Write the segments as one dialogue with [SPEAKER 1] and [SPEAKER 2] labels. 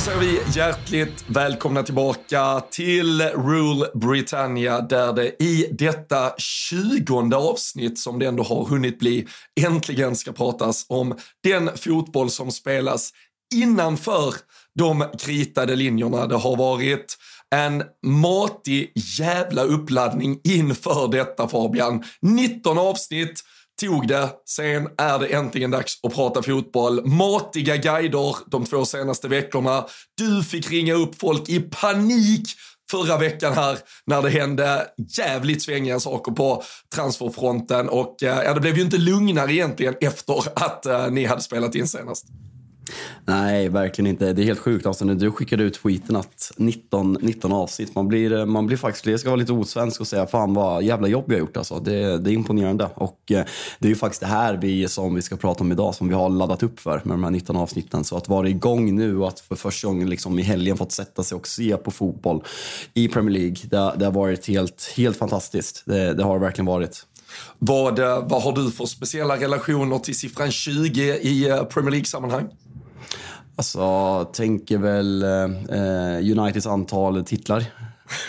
[SPEAKER 1] Då säger vi hjärtligt välkomna tillbaka till Rule Britannia där det i detta tjugonde avsnitt som det ändå har hunnit bli äntligen ska pratas om den fotboll som spelas innanför de kritade linjerna. Det har varit en matig jävla uppladdning inför detta Fabian. 19 avsnitt tog det. Sen är det äntligen dags att prata fotboll. Matiga guider de två senaste veckorna. Du fick ringa upp folk i panik förra veckan här när det hände jävligt svängiga saker på transferfronten och eh, ja, det blev ju inte lugnare egentligen efter att eh, ni hade spelat in senast.
[SPEAKER 2] Nej, verkligen inte. Det är helt sjukt. Alltså, när du skickade ut tweeten att 19, 19 avsnitt, man blir, man blir faktiskt, jag ska vara lite osvensk och säga fan vad jävla jobb vi har gjort. Alltså. Det, det är imponerande. Och eh, det är ju faktiskt det här vi, som vi ska prata om idag som vi har laddat upp för med de här 19 avsnitten. Så att vara igång nu och att för första gången liksom, i helgen fått sätta sig och se på fotboll i Premier League, det, det har varit helt, helt fantastiskt. Det, det har det verkligen varit.
[SPEAKER 1] Vad, eh, vad har du för speciella relationer till siffran 20 i eh, Premier League-sammanhang?
[SPEAKER 2] Alltså, tänker väl eh, Uniteds antal titlar.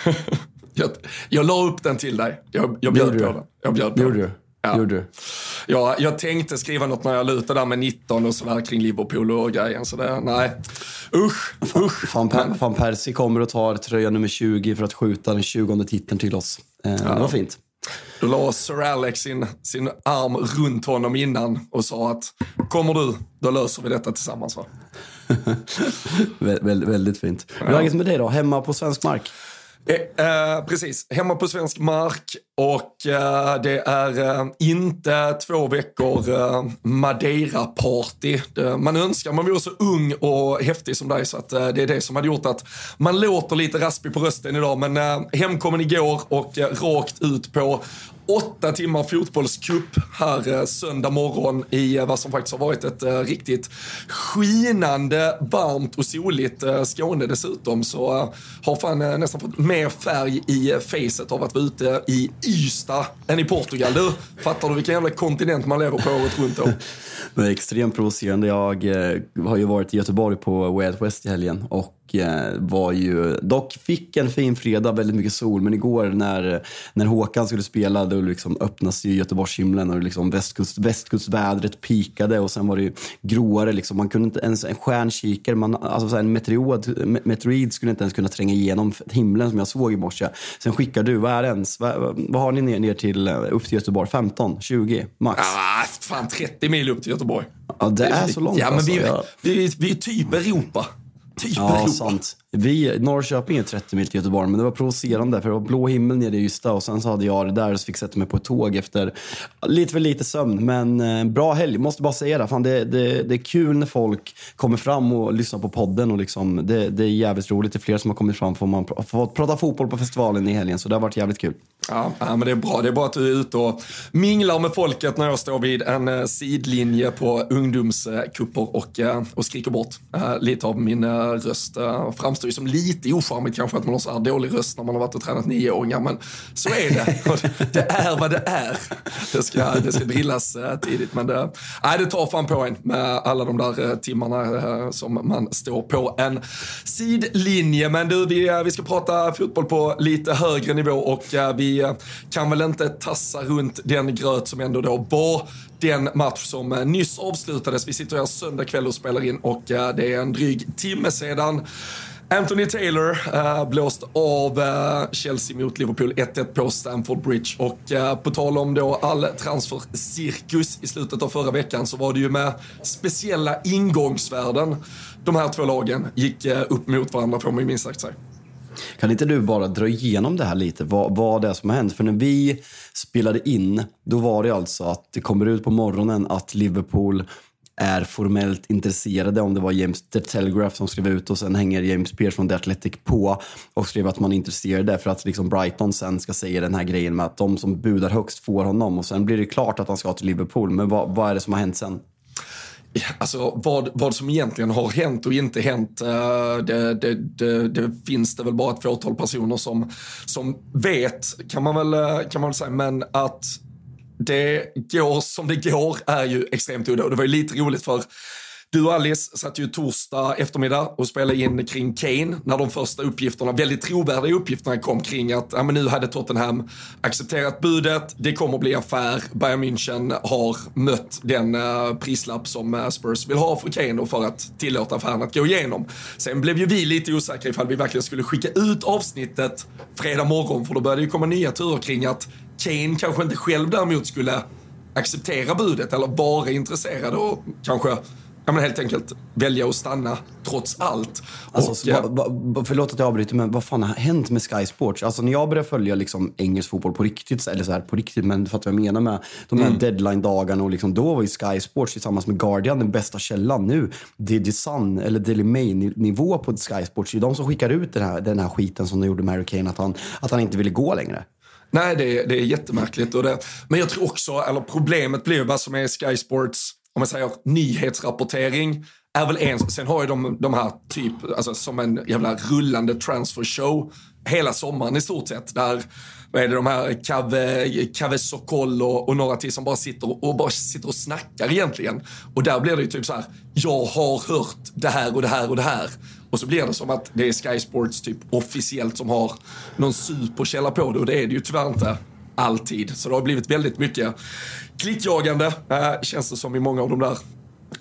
[SPEAKER 1] jag, jag la upp den till dig. Jag, jag bjöd på den. Jag bjöd på
[SPEAKER 2] Gjorde du?
[SPEAKER 1] Ja.
[SPEAKER 2] Gjorde du?
[SPEAKER 1] Ja, jag tänkte skriva något när jag lutade där med 19 och sådär kring Liverpool och grejen. Så det, nej. Usch, usch.
[SPEAKER 2] Van, per, Van Persie kommer och tar tröja nummer 20 för att skjuta den 20 titeln till oss. Eh, Det var fint.
[SPEAKER 1] Då la Sir Alex sin, sin arm runt honom innan och sa att kommer du, då löser vi detta tillsammans va?
[SPEAKER 2] Vä väldigt, väldigt fint. Hur är läget med dig då? Hemma på svensk mark?
[SPEAKER 1] Eh, eh, precis, hemma på svensk mark och eh, det är eh, inte två veckor eh, Madeira-party. Man önskar man vore så ung och häftig som dig så att eh, det är det som hade gjort att man låter lite raspig på rösten idag. Men hemkommen igår och rakt ut på åtta timmar fotbollscup här söndag morgon i eh, vad som faktiskt har varit ett eh, riktigt skinande, varmt och soligt eh, Skåne dessutom. Så har fan nästan fått mer färg i facet av att vara ute i Ystad än i Portugal. Du, fattar du vilken jävla kontinent man lever på året runt då?
[SPEAKER 2] Det är extremt provocerande. Jag har ju varit i Göteborg på Way Out West i helgen och var ju, dock fick en fin fredag, väldigt mycket sol, men igår när, när Håkan skulle spela då liksom öppnas ju Göteborgshimlen och liksom västkust, västkustvädret pikade och sen var det ju gråare. Liksom. Man kunde inte ens, en stjärnkikare, man, alltså en meteoid, me- meteoid skulle inte ens kunna tränga igenom himlen som jag såg i morse. Sen skickar du, vad är det ens? Vad, vad har ni ner, ner till, eh, upp till Göteborg? 15? 20? Max?
[SPEAKER 1] Ah, fan, 30 mil upp till Göteborg.
[SPEAKER 2] Ja, det är så långt
[SPEAKER 1] Ja, men
[SPEAKER 2] alltså.
[SPEAKER 1] vi, vi, vi är typ Europa. Typ
[SPEAKER 2] Ja, sant. Vi, Norrköping är 30 mil till Göteborg, men det var provocerande för det var blå himmel nere i Ystad och sen så hade jag det där och så fick sätta mig på ett tåg efter lite för lite sömn. Men eh, bra helg, måste bara säga det. Fan, det, det. Det är kul när folk kommer fram och lyssnar på podden och liksom, det, det är jävligt roligt. Det är fler som har kommit fram får man fått prata fotboll på festivalen i helgen, så det har varit jävligt kul.
[SPEAKER 1] Ja, ja, men det är bra. Det är bra att du är ute och minglar med folket när jag står vid en eh, sidlinje på ungdomskupper och, eh, och skriker bort eh, lite av min eh, röst. Uh, framstår ju som lite ocharmigt kanske att man har så här dålig röst när man har varit och tränat nioåringar, men så är det. Det är vad det är. Det ska, det ska drillas eh, tidigt, men det, nej, det tar fan på en med alla de där eh, timmarna eh, som man står på en sidlinje. Men du, vi, eh, vi ska prata fotboll på lite högre nivå och eh, vi eh, kan väl inte tassa runt den gröt som ändå då var den match som eh, nyss avslutades. Vi sitter här söndag kväll och spelar in och eh, det är en dryg timme sedan Anthony Taylor uh, blåst av uh, Chelsea mot Liverpool 1-1 på Stamford Bridge. Och uh, på tal om då all transfercirkus i slutet av förra veckan så var det ju med speciella ingångsvärden de här två lagen gick uh, upp mot varandra får man ju minst sagt säga.
[SPEAKER 2] Kan inte du bara dra igenom det här lite? Vad, vad det är som har hänt? För när vi spelade in, då var det alltså att det kommer ut på morgonen att Liverpool är formellt intresserade, om det var James The Telegraph som skrev ut och sen hänger James Pearce från The Athletic på och skrev att man är intresserade för att liksom Brighton sen ska säga den här grejen med att de som budar högst får honom och sen blir det klart att han ska till Liverpool. Men vad, vad är det som har hänt sen?
[SPEAKER 1] Alltså vad, vad som egentligen har hänt och inte hänt, eh, det, det, det, det finns det väl bara ett fåtal personer som, som vet, kan man, väl, eh, kan man väl säga. Men att det går som det går är ju extremt udda. Och det var ju lite roligt för du och Alice satt ju torsdag eftermiddag och spelade in kring Kane när de första uppgifterna, väldigt trovärdiga uppgifterna kom kring att ja, men nu hade Tottenham accepterat budet, det kommer bli affär, Bayern München har mött den uh, prislapp som uh, Spurs vill ha för Kane och för att tillåta affären att gå igenom. Sen blev ju vi lite osäkra ifall vi verkligen skulle skicka ut avsnittet fredag morgon för då började ju komma nya turer kring att Kane kanske inte själv däremot skulle acceptera budet eller vara intresserad och kanske ja, men helt enkelt välja att stanna trots allt.
[SPEAKER 2] Alltså,
[SPEAKER 1] och,
[SPEAKER 2] så, va, va, förlåt att jag avbryter, men vad fan har hänt med Sky Sports? Alltså när jag började följa liksom, engelsk fotboll på riktigt, eller så här på riktigt, men du fattar vad jag menar med de här deadline-dagarna och liksom, då var ju Sky Sports tillsammans med Guardian den bästa källan. Nu, det är The Sun eller Daily Mail-nivå på Sky Sports. Det är de som skickar ut den här, den här skiten som de gjorde med Harry Kane, att han, att han inte ville gå längre.
[SPEAKER 1] Nej, det, är- det är jättemärkligt. Och det, men jag tror också, eller problemet blir ju bara som är Sky Sports, om man säger nyhetsrapportering, är väl en, sen har ju de, de här typ, alltså som en jävla rullande transfer show hela sommaren i stort sett. Där, vad är det, de här Kave, Sokol och, och några till som bara sitter och bara sitter och snackar egentligen. Och där blir det ju typ så här, jag har hört det här och det här och det här. Och så blir det som att det är Sky Sports typ officiellt som har någon superkälla på det och det är det ju tyvärr inte alltid. Så det har blivit väldigt mycket klickjagande, äh, eh, känns det som i många av de där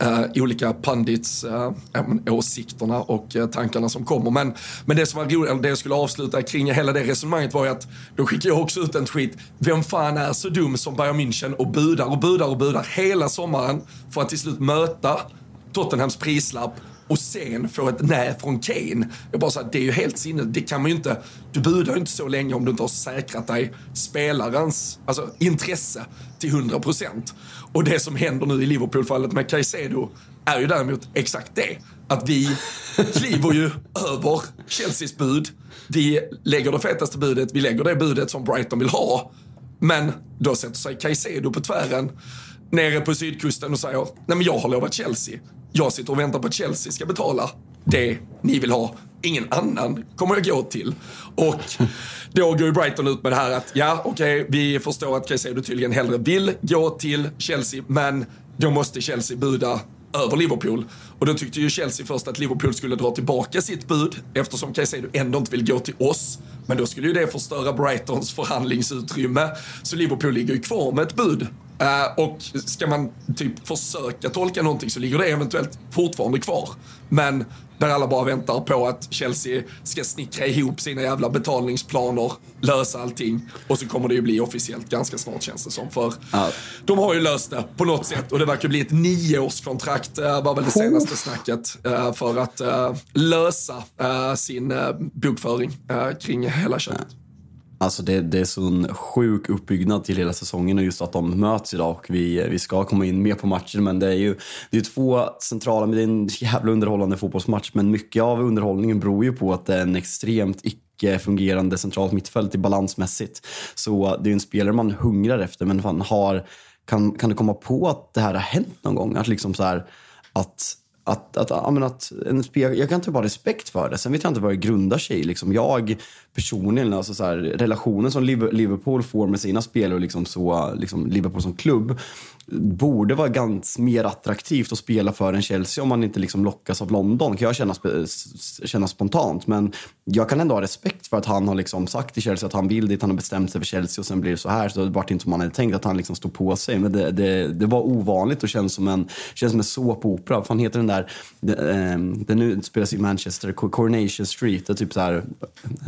[SPEAKER 1] eh, olika pandits eh, ja, men åsikterna och eh, tankarna som kommer. Men, men det som var roligt, eller det jag skulle avsluta kring hela det resonemanget var ju att då skickade jag också ut en tweet. Vem fan är så dum som Bayern München och budar och budar och budar hela sommaren för att till slut möta Tottenhams prislapp och sen få ett nej från Kane. Jag bara så här, det är ju helt sinne. Det kan man ju inte. Du budar ju inte så länge om du inte har säkrat dig spelarens alltså, intresse till 100 procent. Och det som händer nu i Liverpool-fallet med Caicedo är ju däremot exakt det. Att vi kliver ju över Chelseas bud. Vi lägger det fetaste budet, vi lägger det budet som Brighton vill ha. Men då sätter sig Caicedo på tvären nere på sydkusten och säger nej men jag har lovat Chelsea. Jag sitter och väntar på att Chelsea ska betala det ni vill ha. Ingen annan kommer jag gå till. Och då går ju Brighton ut med det här att ja, okej, vi förstår att Caicedo tydligen hellre vill gå till Chelsea, men då måste Chelsea buda över Liverpool. Och då tyckte ju Chelsea först att Liverpool skulle dra tillbaka sitt bud eftersom Caicedo ändå inte vill gå till oss. Men då skulle ju det förstöra Brightons förhandlingsutrymme. Så Liverpool ligger ju kvar med ett bud Uh, och ska man typ försöka tolka någonting så ligger det eventuellt fortfarande kvar. Men där alla bara väntar på att Chelsea ska snickra ihop sina jävla betalningsplaner, lösa allting och så kommer det ju bli officiellt ganska snart känns det som. För ja. de har ju löst det på något sätt och det verkar bli ett nioårskontrakt, uh, var väl det senaste snacket, uh, för att lösa sin bokföring kring hela köpet.
[SPEAKER 2] Alltså det, det är så en sjuk uppbyggnad till hela säsongen och just att de möts idag och vi, vi ska komma in mer på matchen. Men det är ju det är två centrala, men det är en jävla underhållande fotbollsmatch. Men mycket av underhållningen beror ju på att det är en extremt icke fungerande centralt mittfält i balansmässigt. Så det är en spelare man hungrar efter, men fan har, kan, kan du komma på att det här har hänt någon gång? Att liksom så här, att att, att, att, att en spel, jag kan typ ha respekt för det. Sen vet jag inte vad det grundar sig i. Liksom jag personen, alltså så här, relationen som Liverpool får med sina spelare och liksom så, liksom Liverpool som klubb borde vara ganska mer attraktivt att spela för en Chelsea om man inte liksom lockas av London, kan jag känna, känna spontant. Men jag kan ändå ha respekt för att han har liksom sagt till Chelsea att han vill dit, han har bestämt sig för Chelsea och sen blir det så här. Så det vart inte som man hade tänkt, att han liksom stod på sig. Men det, det, det var ovanligt och känns som en, känns som en såpopera. Vad fan heter den där? Den, ehm, den nu spelas i Manchester, Coronation Street. Det är typ så här,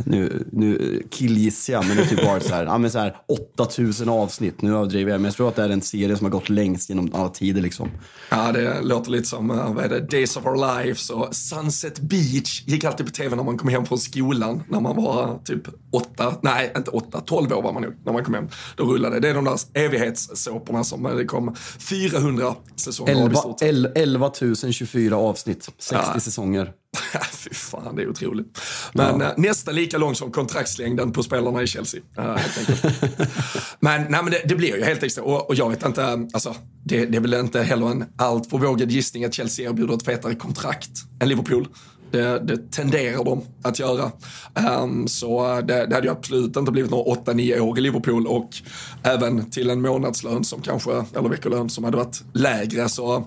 [SPEAKER 2] nu, nu killgissar jag, men det är typ bara så här, ja, men så här 8000 avsnitt. Nu överdriver jag, men jag tror att det är en serie som har gått längst genom alla tider. Liksom.
[SPEAKER 1] Ja, det låter lite som uh, vad är det, Days of Our Lives och Sunset Beach gick alltid på tv när man kom hem från skolan när man var typ åtta, nej inte åtta, tolv år var man nog när man kom hem. Då rullade det. Det är de där evighetssåporna som eh, det kom 400 säsonger
[SPEAKER 2] 11, av 11 024 avsnitt, 60 ja. säsonger.
[SPEAKER 1] Fy fan, det är otroligt. Men ja. nästan lika lång som kontraktslängden på spelarna i Chelsea. men nej, men det, det, blir ju helt extra. Och, och jag vet inte, alltså, det, det är väl inte heller en alltför vågad gissning att Chelsea erbjuder ett fetare kontrakt än Liverpool. Det, det tenderar de att göra. Um, så det, det hade ju absolut inte blivit några 8-9 år i Liverpool och även till en månadslön som kanske, eller veckolön som hade varit lägre. Så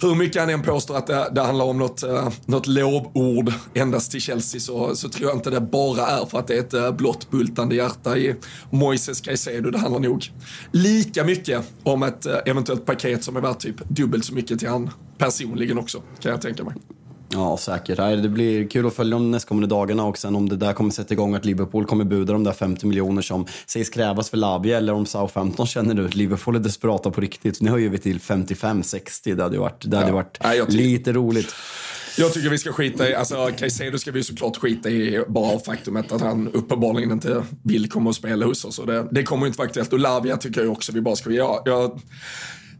[SPEAKER 1] hur mycket han än påstår att det, det handlar om något, eh, något lovord endast till Chelsea så, så tror jag inte det bara är för att det är ett eh, blått bultande hjärta i Moises Caicedo. Det handlar nog lika mycket om ett eh, eventuellt paket som är värt typ dubbelt så mycket till han personligen också, kan jag tänka mig.
[SPEAKER 2] Ja, säkert. Det blir kul att följa de nästkommande dagarna och sen om det där kommer sätta igång att Liverpool kommer buda de där 50 miljoner som sägs krävas för Lavia eller om Southampton känner att Liverpool är desperata på riktigt. Nu höjer vi till 55-60. Det hade varit, det hade ja. varit ja, lite roligt.
[SPEAKER 1] Jag tycker vi ska skita i, alltså Caicedo ska vi såklart skita i bara faktumet att han uppenbarligen inte vill komma och spela hos oss. Och det, det kommer inte vara aktuellt. Och Lavia tycker jag också vi bara ska, ja, jag,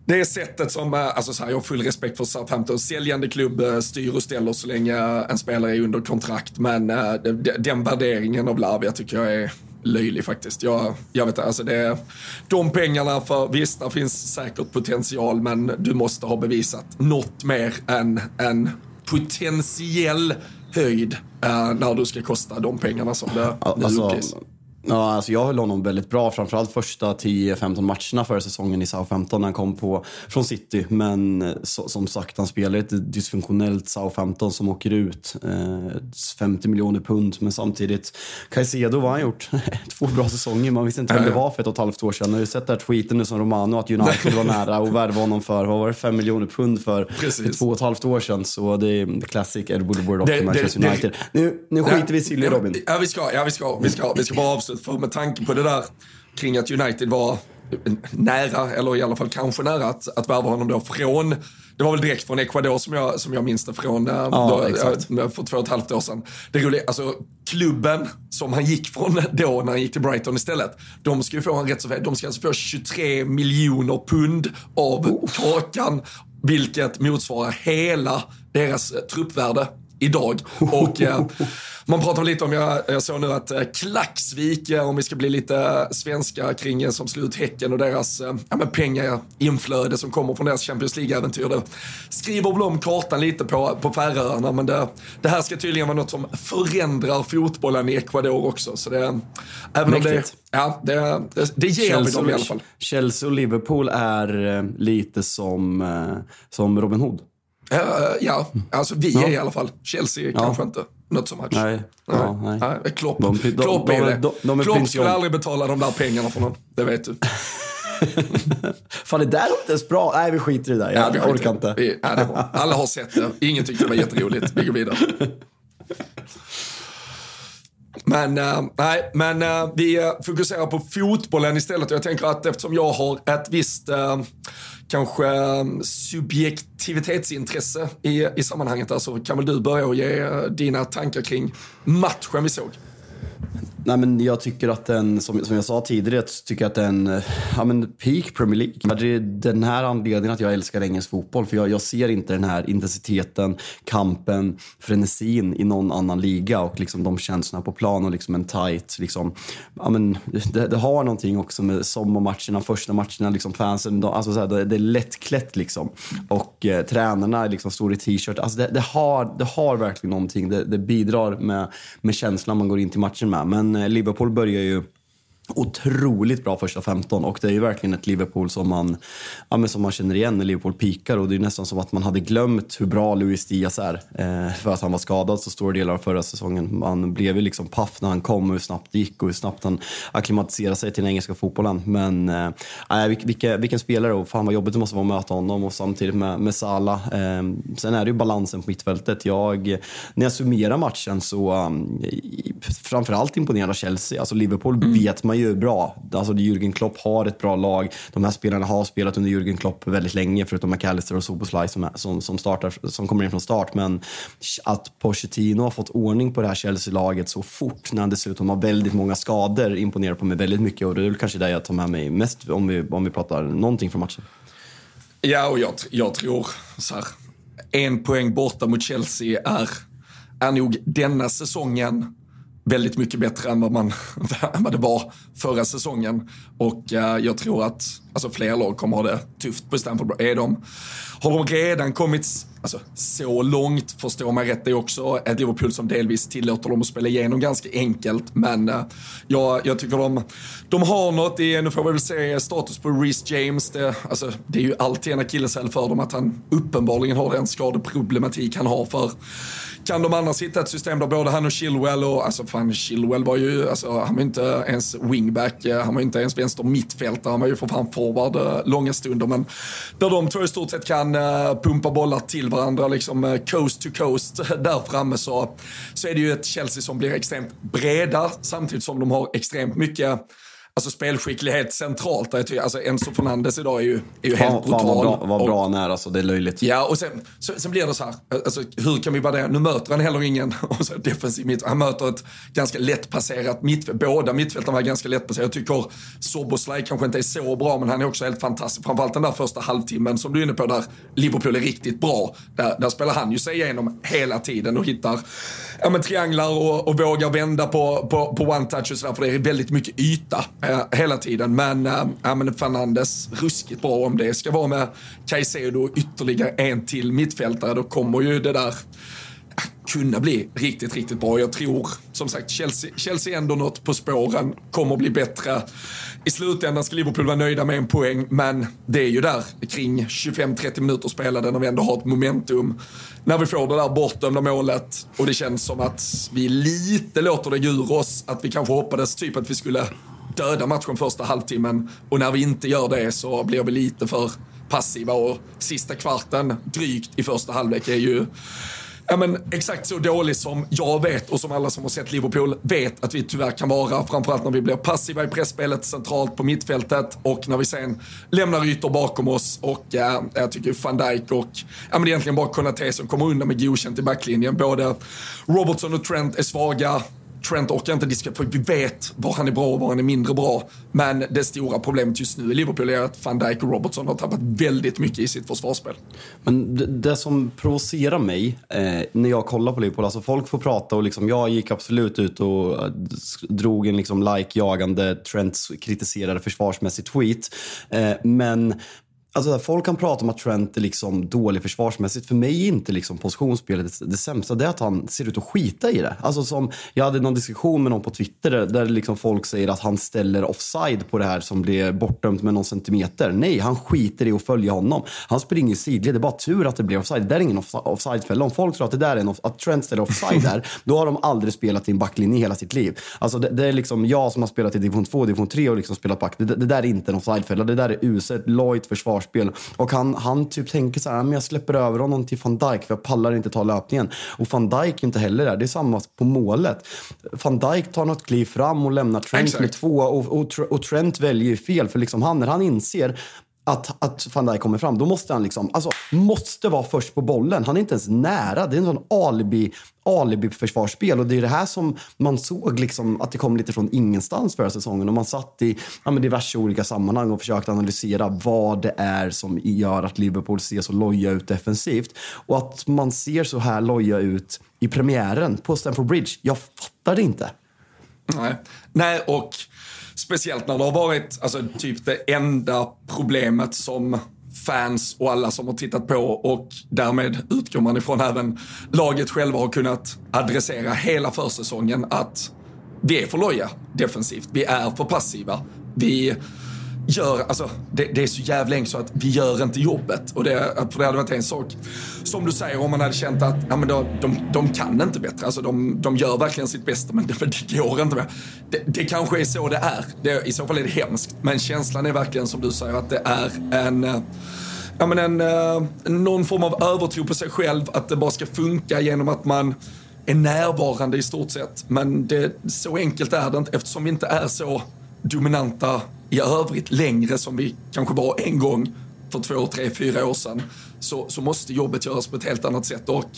[SPEAKER 1] det är sättet som, eh, alltså så här, jag har full respekt för Southampton. Säljande klubb eh, styr och ställer så länge en spelare är under kontrakt. Men äh, den värderingen av Lavia tycker jag är löjlig faktiskt. Jag, jag vet alltså det, de pengarna för, visst det finns säkert potential men du måste ha bevisat något mer än en potentiell höjd när du ska kosta de pengarna som det nu alltså, uppges.
[SPEAKER 2] Ja, alltså jag höll honom väldigt bra, framförallt första 10-15 matcherna förra säsongen i Southampton när han kom på, från City. Men så, som sagt, han spelar ett dysfunktionellt Southampton som åker ut. Eh, 50 miljoner pund, men samtidigt, Caicedo, vad har han gjort? Två bra säsonger, man visste inte vem det var för ett och ett halvt år sedan. Har du sett den här tweeten nu som Romano, att United var nära att värva honom för, vad var det, 5 miljoner pund för, för två och ett halvt år sedan. Så det är classic Ed Woodward och Manchester United. nu, nu skiter vi i Silly Robin.
[SPEAKER 1] Ja, vi ska, ja, vi ska, vi ska, vi ska bara avsluta för med tanke på det där kring att United var nära, eller i alla fall kanske nära att, att värva honom då från det var väl direkt från Ecuador som jag, som jag minns det från ja, då, för två och ett halvt år sedan. Det roliga, alltså klubben som han gick från då när han gick till Brighton istället. De ska ju få en rätt så De ska alltså få 23 miljoner pund av oh. kakan. Vilket motsvarar hela deras truppvärde idag. Och eh, man pratar lite om, jag, jag såg nu att eh, Klaxvik, eh, om vi ska bli lite eh, svenska kring eh, som slår ut Häcken och deras eh, ja, pengainflöde som kommer från deras Champions League-äventyr. Det skriver väl om kartan lite på, på Färöarna, men det, det här ska tydligen vara något som förändrar fotbollen i Ecuador också. Så det, även om det, ja, det, det, det ger Chelsea, vi dem i alla fall.
[SPEAKER 2] Chelsea och Liverpool är lite som, som Robin Hood.
[SPEAKER 1] Uh, ja, alltså vi ja. är i alla fall. Chelsea ja. kanske inte. Not so much.
[SPEAKER 2] Nej.
[SPEAKER 1] nej. Ja, nej. nej. Klopp, de, de, Klopp är de, det. De, de, Klopp skulle aldrig betala de där pengarna för någon. Det vet du.
[SPEAKER 2] Fan, det där var inte ens bra. Nej, vi skiter i det där. Jag
[SPEAKER 1] skiter
[SPEAKER 2] orkar inte.
[SPEAKER 1] Vi, ja, det bra. Alla har sett det. Ingen tyckte det var jätteroligt. Vi går vidare. Men, eh, nej, men eh, vi fokuserar på fotbollen istället. Jag tänker att eftersom jag har ett visst eh, kanske eh, subjektivitetsintresse i, i sammanhanget där, så kan väl du börja och ge eh, dina tankar kring matchen vi såg.
[SPEAKER 2] Nej, men jag tycker att den, som, som jag sa tidigare, jag tycker att den, eh, ja men peak Premier League. Det är den här anledningen att jag älskar engelsk fotboll. För jag, jag ser inte den här intensiteten, kampen, frenesin i någon annan liga. Och liksom de känslorna på plan och liksom en tight, liksom, ja men det, det har någonting också med sommarmatcherna, första matcherna, liksom fansen. De, alltså så här, det, det är lättklätt liksom. Och eh, tränarna liksom står i t-shirt. Alltså det, det, har, det har verkligen någonting. Det, det bidrar med, med känslan man går in till matchen med. Men Eh, Liverpool börjar ju otroligt bra första 15 och det är ju verkligen ett Liverpool som man, ja, som man känner igen när Liverpool pikar och det är nästan som att man hade glömt hur bra Luis Diaz är eh, för att han var skadad så stora delar av förra säsongen. Man blev ju liksom paff när han kom och hur snabbt det gick och hur snabbt han acklimatiserade sig till den engelska fotbollen. Men eh, vilken, vilken spelare och fan vad jobbigt det måste vara att möta honom och samtidigt med, med Salah. Eh, sen är det ju balansen på mittfältet. Jag, när jag summerar matchen så um, framförallt imponerade Chelsea. Alltså Liverpool mm. vet man ju bra. Alltså Jürgen Klopp har ett bra lag. De här spelarna har spelat under Jürgen Klopp väldigt länge, förutom McAllister och Soboslaj som, som, som, startar, som kommer in från start. Men att Pochettino har fått ordning på det här Chelsea-laget så fort, när han dessutom har väldigt många skador, imponerar på mig väldigt mycket. Och det är väl kanske det jag tar med mig mest om vi, om vi pratar någonting från matchen.
[SPEAKER 1] Ja, och jag, jag tror så här, en poäng borta mot Chelsea är, är nog denna säsongen väldigt mycket bättre än vad, man, vad det var förra säsongen. Och eh, jag tror att alltså, fler lag kommer ha det tufft på Stamford är de, Har de redan kommit alltså, så långt, förstår man rätt, det är också ett Liverpool som delvis tillåter dem att spela igenom ganska enkelt. Men eh, jag, jag tycker de, de har något, i, nu får vi väl se status på Reece James. Det, alltså, det är ju alltid en akilleshäl för dem att han uppenbarligen har den skadeproblematik han har för kan de annars hitta ett system där både han och Chilwell och, alltså fan Chilwell var ju, alltså han var inte ens wingback, eh, han var inte ens vänster mittfältare, han var ju för fan forward eh, långa stunder. Men där de två i stort sett kan eh, pumpa bollar till varandra, liksom coast to coast där framme så, så är det ju ett Chelsea som blir extremt breda samtidigt som de har extremt mycket alltså spelskicklighet centralt. Där jag tycker, alltså Enzo Fernandes idag är ju, är ju helt brutal.
[SPEAKER 2] Fan vad bra, vad bra han är alltså, det är löjligt.
[SPEAKER 1] Ja, och sen, så, sen blir det så här, alltså, hur kan vi vara det? Nu möter han heller ingen och så defensiv mitt. Han möter ett ganska lättpasserat mittfält. Båda mittfältarna var ganska lättpasserade. Jag tycker Soboslaj kanske inte är så bra, men han är också helt fantastisk. Framförallt den där första halvtimmen som du är inne på, där Liverpool är riktigt bra. Där, där spelar han ju sig igenom hela tiden och hittar ja, men, trianglar och, och vågar vända på, på, på one-touch och sådär, för det är väldigt mycket yta eh, hela tiden. Men, eh, ja, men Fernandes, ruskigt bra om det ska vara med Caicedo och ytterligare en till mittfältare, då kommer ju det där kunna bli riktigt, riktigt bra. Jag tror, som sagt, Chelsea, Chelsea ändå något på spåren, kommer bli bättre. I slutändan ska Liverpool vara nöjda med en poäng, men det är ju där kring 25-30 minuter spelade när vi ändå har ett momentum. När vi får det där bortdömda målet och det känns som att vi lite låter det ur oss, att vi kanske hoppades typ att vi skulle döda matchen första halvtimmen och när vi inte gör det så blir vi lite för passiva och sista kvarten drygt i första halvlek är ju Ja, men exakt så dålig som jag vet och som alla som har sett Liverpool vet att vi tyvärr kan vara. Framförallt när vi blir passiva i pressspelet centralt på mittfältet och när vi sen lämnar ytor bakom oss. Och ja, jag tycker van Dijk och ja, men egentligen bara Konate som kommer undan med godkänt i backlinjen. Både Robertson och Trent är svaga. Trent orkar inte diskutera, för vi vet var han är bra och var han är mindre bra. Men det stora problemet just nu i Liverpool är att van Dijk och Robertson har tappat väldigt mycket i sitt försvarsspel.
[SPEAKER 2] Men det, det som provocerar mig eh, när jag kollar på Liverpool, alltså folk får prata och liksom, jag gick absolut ut och eh, drog en liksom like-jagande Trent kritiserade försvarsmässig tweet. Eh, men Alltså, folk kan prata om att Trent är liksom dålig försvarsmässigt. För mig är inte liksom positionsspelet det, sämsta. Det är att han ser ut att skita i det. Alltså, som, jag hade någon diskussion med någon på Twitter där, liksom folk säger att han ställer offside på det här som blir bortdömt med någon centimeter. Nej, han skiter i att följa honom. Han springer i sidled. Det är bara tur att det blir offside. Det där är ingen offside-fälla. Om folk tror att, det där är en, att Trent ställer offside där, då har de aldrig spelat i en backlinje i hela sitt liv. Alltså, det, det, är liksom jag som har spelat i division 2 division 3 och liksom spelat back. Det, det där är inte en offside-fälla. Det där är uselt, lojt försvarsspel. Och han, han typ tänker så här, men jag släpper över honom till van Dijk för jag pallar inte ta löpningen. Och van Dijk inte heller där. Det är samma på målet. Van Dijk tar något kliv fram och lämnar Trent Exakt. med två. Och, och, och, Trent väljer ju fel. För liksom han, när han inser att, att van Dijk kommer fram, då måste han liksom, alltså, måste vara först på bollen. Han är inte ens nära. Det är en sån alibi, alibi-försvarsspel. Och det är det här som man såg liksom, att det kom lite från ingenstans förra säsongen. Och man satt i ja, men diverse olika sammanhang och försökte analysera vad det är som gör att Liverpool ser så loja ut defensivt. Och att man ser så här loja ut i premiären på Stamford Bridge, jag fattar det inte.
[SPEAKER 1] Nej, Nej och Speciellt när det har varit alltså, typ det enda problemet som fans och alla som har tittat på och därmed utgår man ifrån även laget själva har kunnat adressera hela försäsongen att vi är för loja defensivt. Vi är för passiva. Vi gör, alltså det, det, är så jävla enkelt så att vi gör inte jobbet. Och det, för det hade varit en sak, som du säger, om man hade känt att ja, men då, de, de kan inte bättre. Alltså de, de gör verkligen sitt bästa, men det, det går inte mer. Det, det kanske är så det är. Det, I så fall är det hemskt. Men känslan är verkligen som du säger, att det är en eh, ja, men eh, en, någon form av övertro på sig själv, att det bara ska funka genom att man är närvarande i stort sett. Men det, så enkelt är det inte eftersom vi inte är så dominanta i övrigt längre som vi kanske var en gång för två, tre, fyra år sedan så, så måste jobbet göras på ett helt annat sätt. Och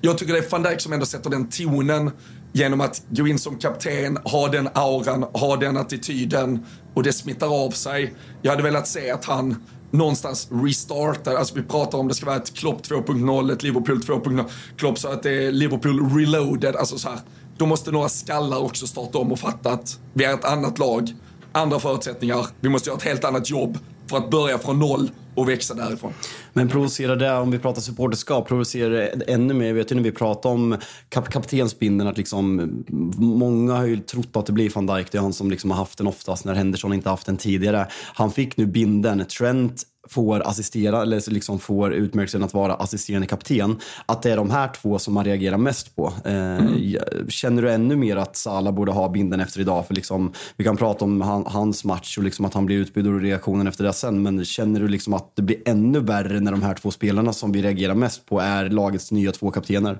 [SPEAKER 1] jag tycker det är van Dijk som ändå sätter den tonen genom att gå in som kapten, ha den auran, ha den attityden och det smittar av sig. Jag hade velat se att han någonstans restartar, alltså vi pratar om det ska vara ett Klopp 2.0, ett Liverpool 2.0. Klopp sa att det är Liverpool reloaded, alltså så här. Då måste några skallar också starta om och fatta att vi är ett annat lag andra förutsättningar. Vi måste göra ett helt annat jobb för att börja från noll och växa därifrån.
[SPEAKER 2] Men provocerar det, om vi pratar supporterskap, provocerar det ännu mer? Jag vet ju när vi pratar om kap kaptensbindeln att liksom, många har ju trott att det blir van Dijk. Det är han som liksom har haft den oftast när Henderson inte haft den tidigare. Han fick nu binden. Trent får assistera, eller liksom får utmärkelsen att vara assisterande kapten, att det är de här två som man reagerar mest på. Eh, mm. Känner du ännu mer att Salah borde ha binden efter idag? För liksom, vi kan prata om han, hans match och liksom att han blir utbytt och reaktionen efter det sen, men känner du liksom att det blir ännu värre när de här två spelarna som vi reagerar mest på är lagets nya två kaptener?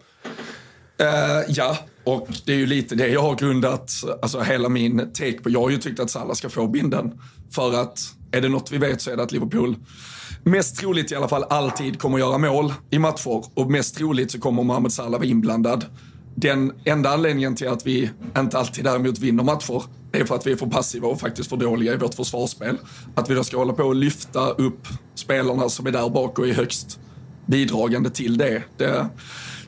[SPEAKER 1] Uh, ja, och det är ju lite det jag har grundat alltså hela min take på. Jag har ju tyckt att Salah ska få binden. För att är det något vi vet så är det att Liverpool mest troligt i alla fall alltid kommer göra mål i matcher och mest troligt så kommer Mohamed Salah vara inblandad. Den enda anledningen till att vi inte alltid däremot vinner matcher är för att vi är för passiva och faktiskt för dåliga i vårt försvarsspel. Att vi då ska hålla på och lyfta upp spelarna som är där bak och är högst bidragande till det. Det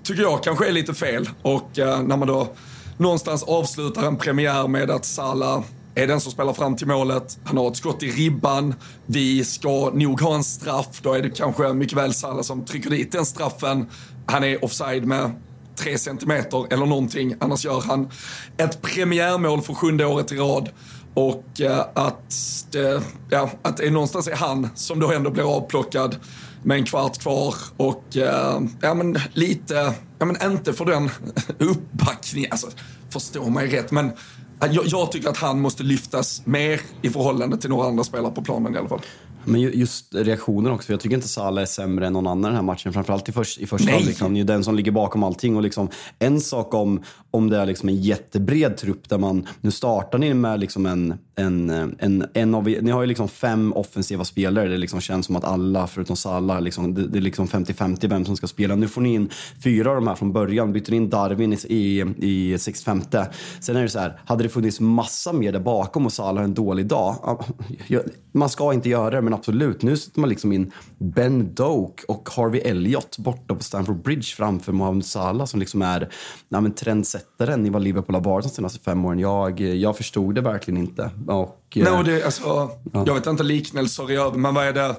[SPEAKER 1] tycker jag kanske är lite fel. Och eh, när man då någonstans avslutar en premiär med att Salah är den som spelar fram till målet. Han har ett skott i ribban. Vi ska nog ha en straff. Då är det kanske mycket väl Salah som trycker dit den straffen. Han är offside med tre centimeter eller någonting. Annars gör han ett premiärmål för sjunde året i rad. Och eh, att, det, ja, att det någonstans är han som då ändå blir avplockad med en kvart kvar och eh, ja men lite, ja men inte för den uppbackningen, alltså förstå mig rätt men jag, jag, tycker att han måste lyftas mer i förhållande till några andra spelare på planen i alla fall.
[SPEAKER 2] Men just reaktionen också. Jag tycker inte Salah är sämre än någon annan i den här matchen. Framförallt i, först, i första halvlek. Han är ju den som ligger bakom allting. Och liksom, en sak om, om det är liksom en jättebred trupp där man... Nu startar ni med liksom en, en, en, en av... Ni har ju liksom fem offensiva spelare. Det liksom känns som att alla, förutom Salah, liksom, det, det är liksom 50-50 vem som ska spela. Nu får ni in fyra av de här från början. Byter in Darwin i, i, i 65 Sen är det så här, hade det funnits massa mer där bakom och Salah en dålig dag. Man ska inte göra det, men absolut. Nu sätter man liksom in Ben Doak och Harvey Elliott borta på Stamford Bridge framför Mohamed Salah som liksom är ja, men trendsättaren i vad Liverpool har varit de senaste fem åren. Jag, jag förstod det verkligen inte. Och,
[SPEAKER 1] no, det, alltså, ja. Jag vet inte liknelser i övrigt, men vad är det?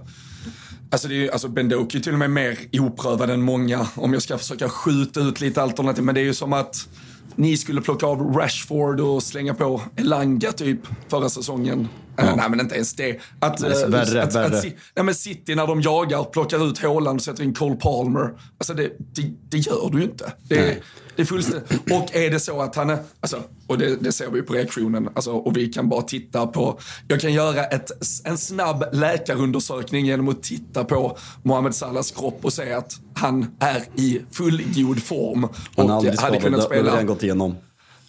[SPEAKER 1] Alltså, det är, alltså Ben Doki är till och med mer oprövad än många om jag ska försöka skjuta ut lite alternativ. Men det är ju som att ni skulle plocka av Rashford och slänga på Elanga typ förra säsongen. Ja. Nej men inte ens det. Att,
[SPEAKER 2] nej, uh, värre, att, värre. Att,
[SPEAKER 1] nej, men City när de jagar plockar ut Haaland och sätter in Cole Palmer. Alltså det, det, det gör du ju inte. Det, det är fullständigt. Och är det så att han är, alltså, och det, det ser vi på reaktionen, alltså, och vi kan bara titta på, jag kan göra ett, en snabb läkarundersökning genom att titta på Mohamed Salahs kropp och se att han är i fullgod form. Och
[SPEAKER 2] han har aldrig hade kunnat spela. Det har gått igenom.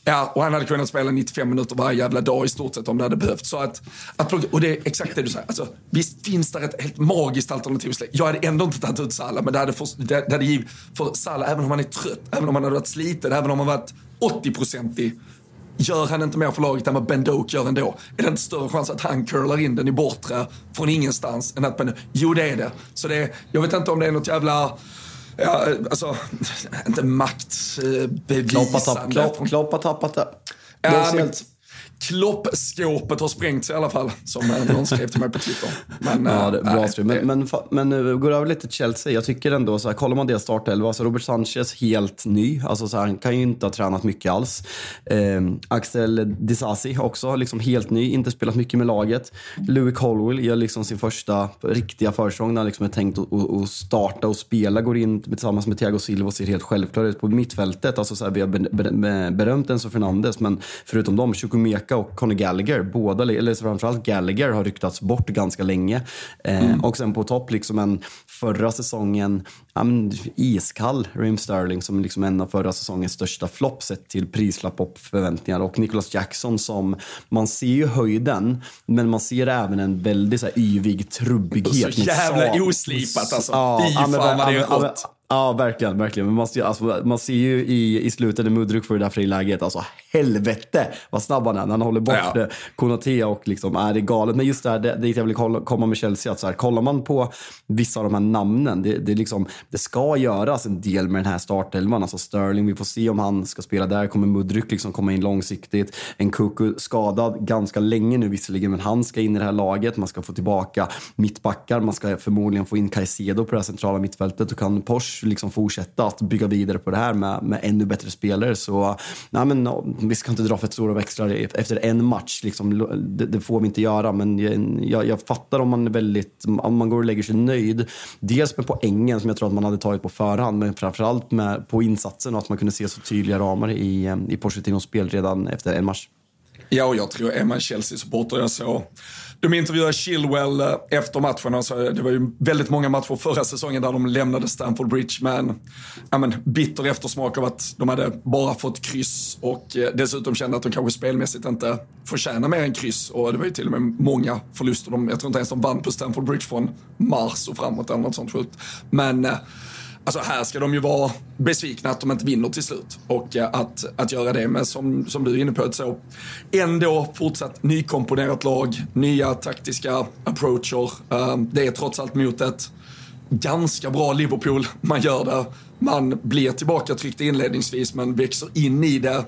[SPEAKER 1] Ja, och han hade kunnat spela 95 minuter varje jävla dag i stort sett om det hade behövt. Så att, att och det är exakt det du säger. Alltså, visst finns det ett helt magiskt alternativ. Jag hade ändå inte tagit ut Salah, men det hade, för, det, det hade givit för Salah, även om han är trött, även om han hade varit sliten, även om han varit 80-procentig. Gör han inte mer för laget än vad Ben Doak gör ändå? Är det inte större chans att han curlar in den i bortre från ingenstans än att Ben Jo, det är det. Så det jag vet inte om det är något jävla Ja, alltså, inte maktbevisande.
[SPEAKER 2] Klopp har tappat det.
[SPEAKER 1] Ja, men, Kloppskåpet har sprängts i alla fall, som någon skrev till mig på Twitter.
[SPEAKER 2] Men, ja, eh, det, bra nej, men, men, men, men går över lite till Chelsea. Jag tycker ändå, så här, kollar man deras startelva, alltså Robert Sanchez helt ny. Alltså, så här, han kan ju inte ha tränat mycket alls. Eh, Axel Disasi också, liksom helt ny, inte spelat mycket med laget. Louis Colwell gör liksom sin första riktiga försäsong när han liksom är tänkt att starta och spela. Går in tillsammans med Thiago Silva och ser helt självklar ut på mittfältet. Alltså, så här, vi har berömt Enzo Fernandes, men förutom dem, 20 Jamaica och Conor Gallagher, båda, eller framförallt Gallagher, har ryktats bort ganska länge. Eh, mm. Och sen på topp, liksom en förra säsongen ja, men, iskall Rim Sterling som liksom en av förra säsongens största flopp sett till prislapp och förväntningar. Och Nicholas Jackson som, man ser ju höjden, men man ser även en väldigt så här, yvig trubbighet.
[SPEAKER 1] Så jävla oslipat alltså. Ja, Fy fan vad det är gott.
[SPEAKER 2] Ja, verkligen. verkligen. Men man, ser, alltså, man ser ju i, i slutet när Mudryk får det där friläget, alltså helvete vad snabb han är när han håller bort ja. Konate och liksom, är det galet. Men just det här, det, det jag vill komma med Chelsea, att så här, kollar man på vissa av de här namnen, det, det, liksom, det ska göras en del med den här startelvan. Alltså Sterling, vi får se om han ska spela där. Kommer Mudryk liksom komma in långsiktigt? En Kuku skadad ganska länge nu visserligen, men han ska in i det här laget. Man ska få tillbaka mittbackar, man ska förmodligen få in Caicedo på det här centrala mittfältet och kan Porsche liksom fortsätta att bygga vidare på det här med, med ännu bättre spelare. Så nej, men, vi ska inte dra för stora växlar efter en match. Liksom, det, det, får vi inte göra, men jag, jag, fattar om man är väldigt, om man går och lägger sig nöjd. Dels med poängen som jag tror att man hade tagit på förhand, men framförallt med, på insatsen och att man kunde se så tydliga ramar i, i Pochettinos spel redan efter en match.
[SPEAKER 1] Ja, och jag tror, är man Chelsea-supporter, jag såg de intervjuade Chilwell eh, efter matchen Alltså, det var ju väldigt många matcher förra säsongen där de lämnade Stamford Bridge med en ja, men, bitter eftersmak av att de hade bara fått kryss och eh, dessutom kände att de kanske spelmässigt inte förtjänar mer än kryss. Och det var ju till och med många förluster. De, jag tror inte ens de vann på Stamford Bridge från mars och framåt eller något sånt sjukt. Men eh, Alltså här ska de ju vara besvikna att de inte vinner till slut. Och eh, att, att göra det med, som, som du är inne på, ett så ändå fortsatt nykomponerat lag, nya taktiska approacher. Eh, det är trots allt mot ett ganska bra Liverpool man gör det. Man blir tillbaka tryckt inledningsvis men växer in i det.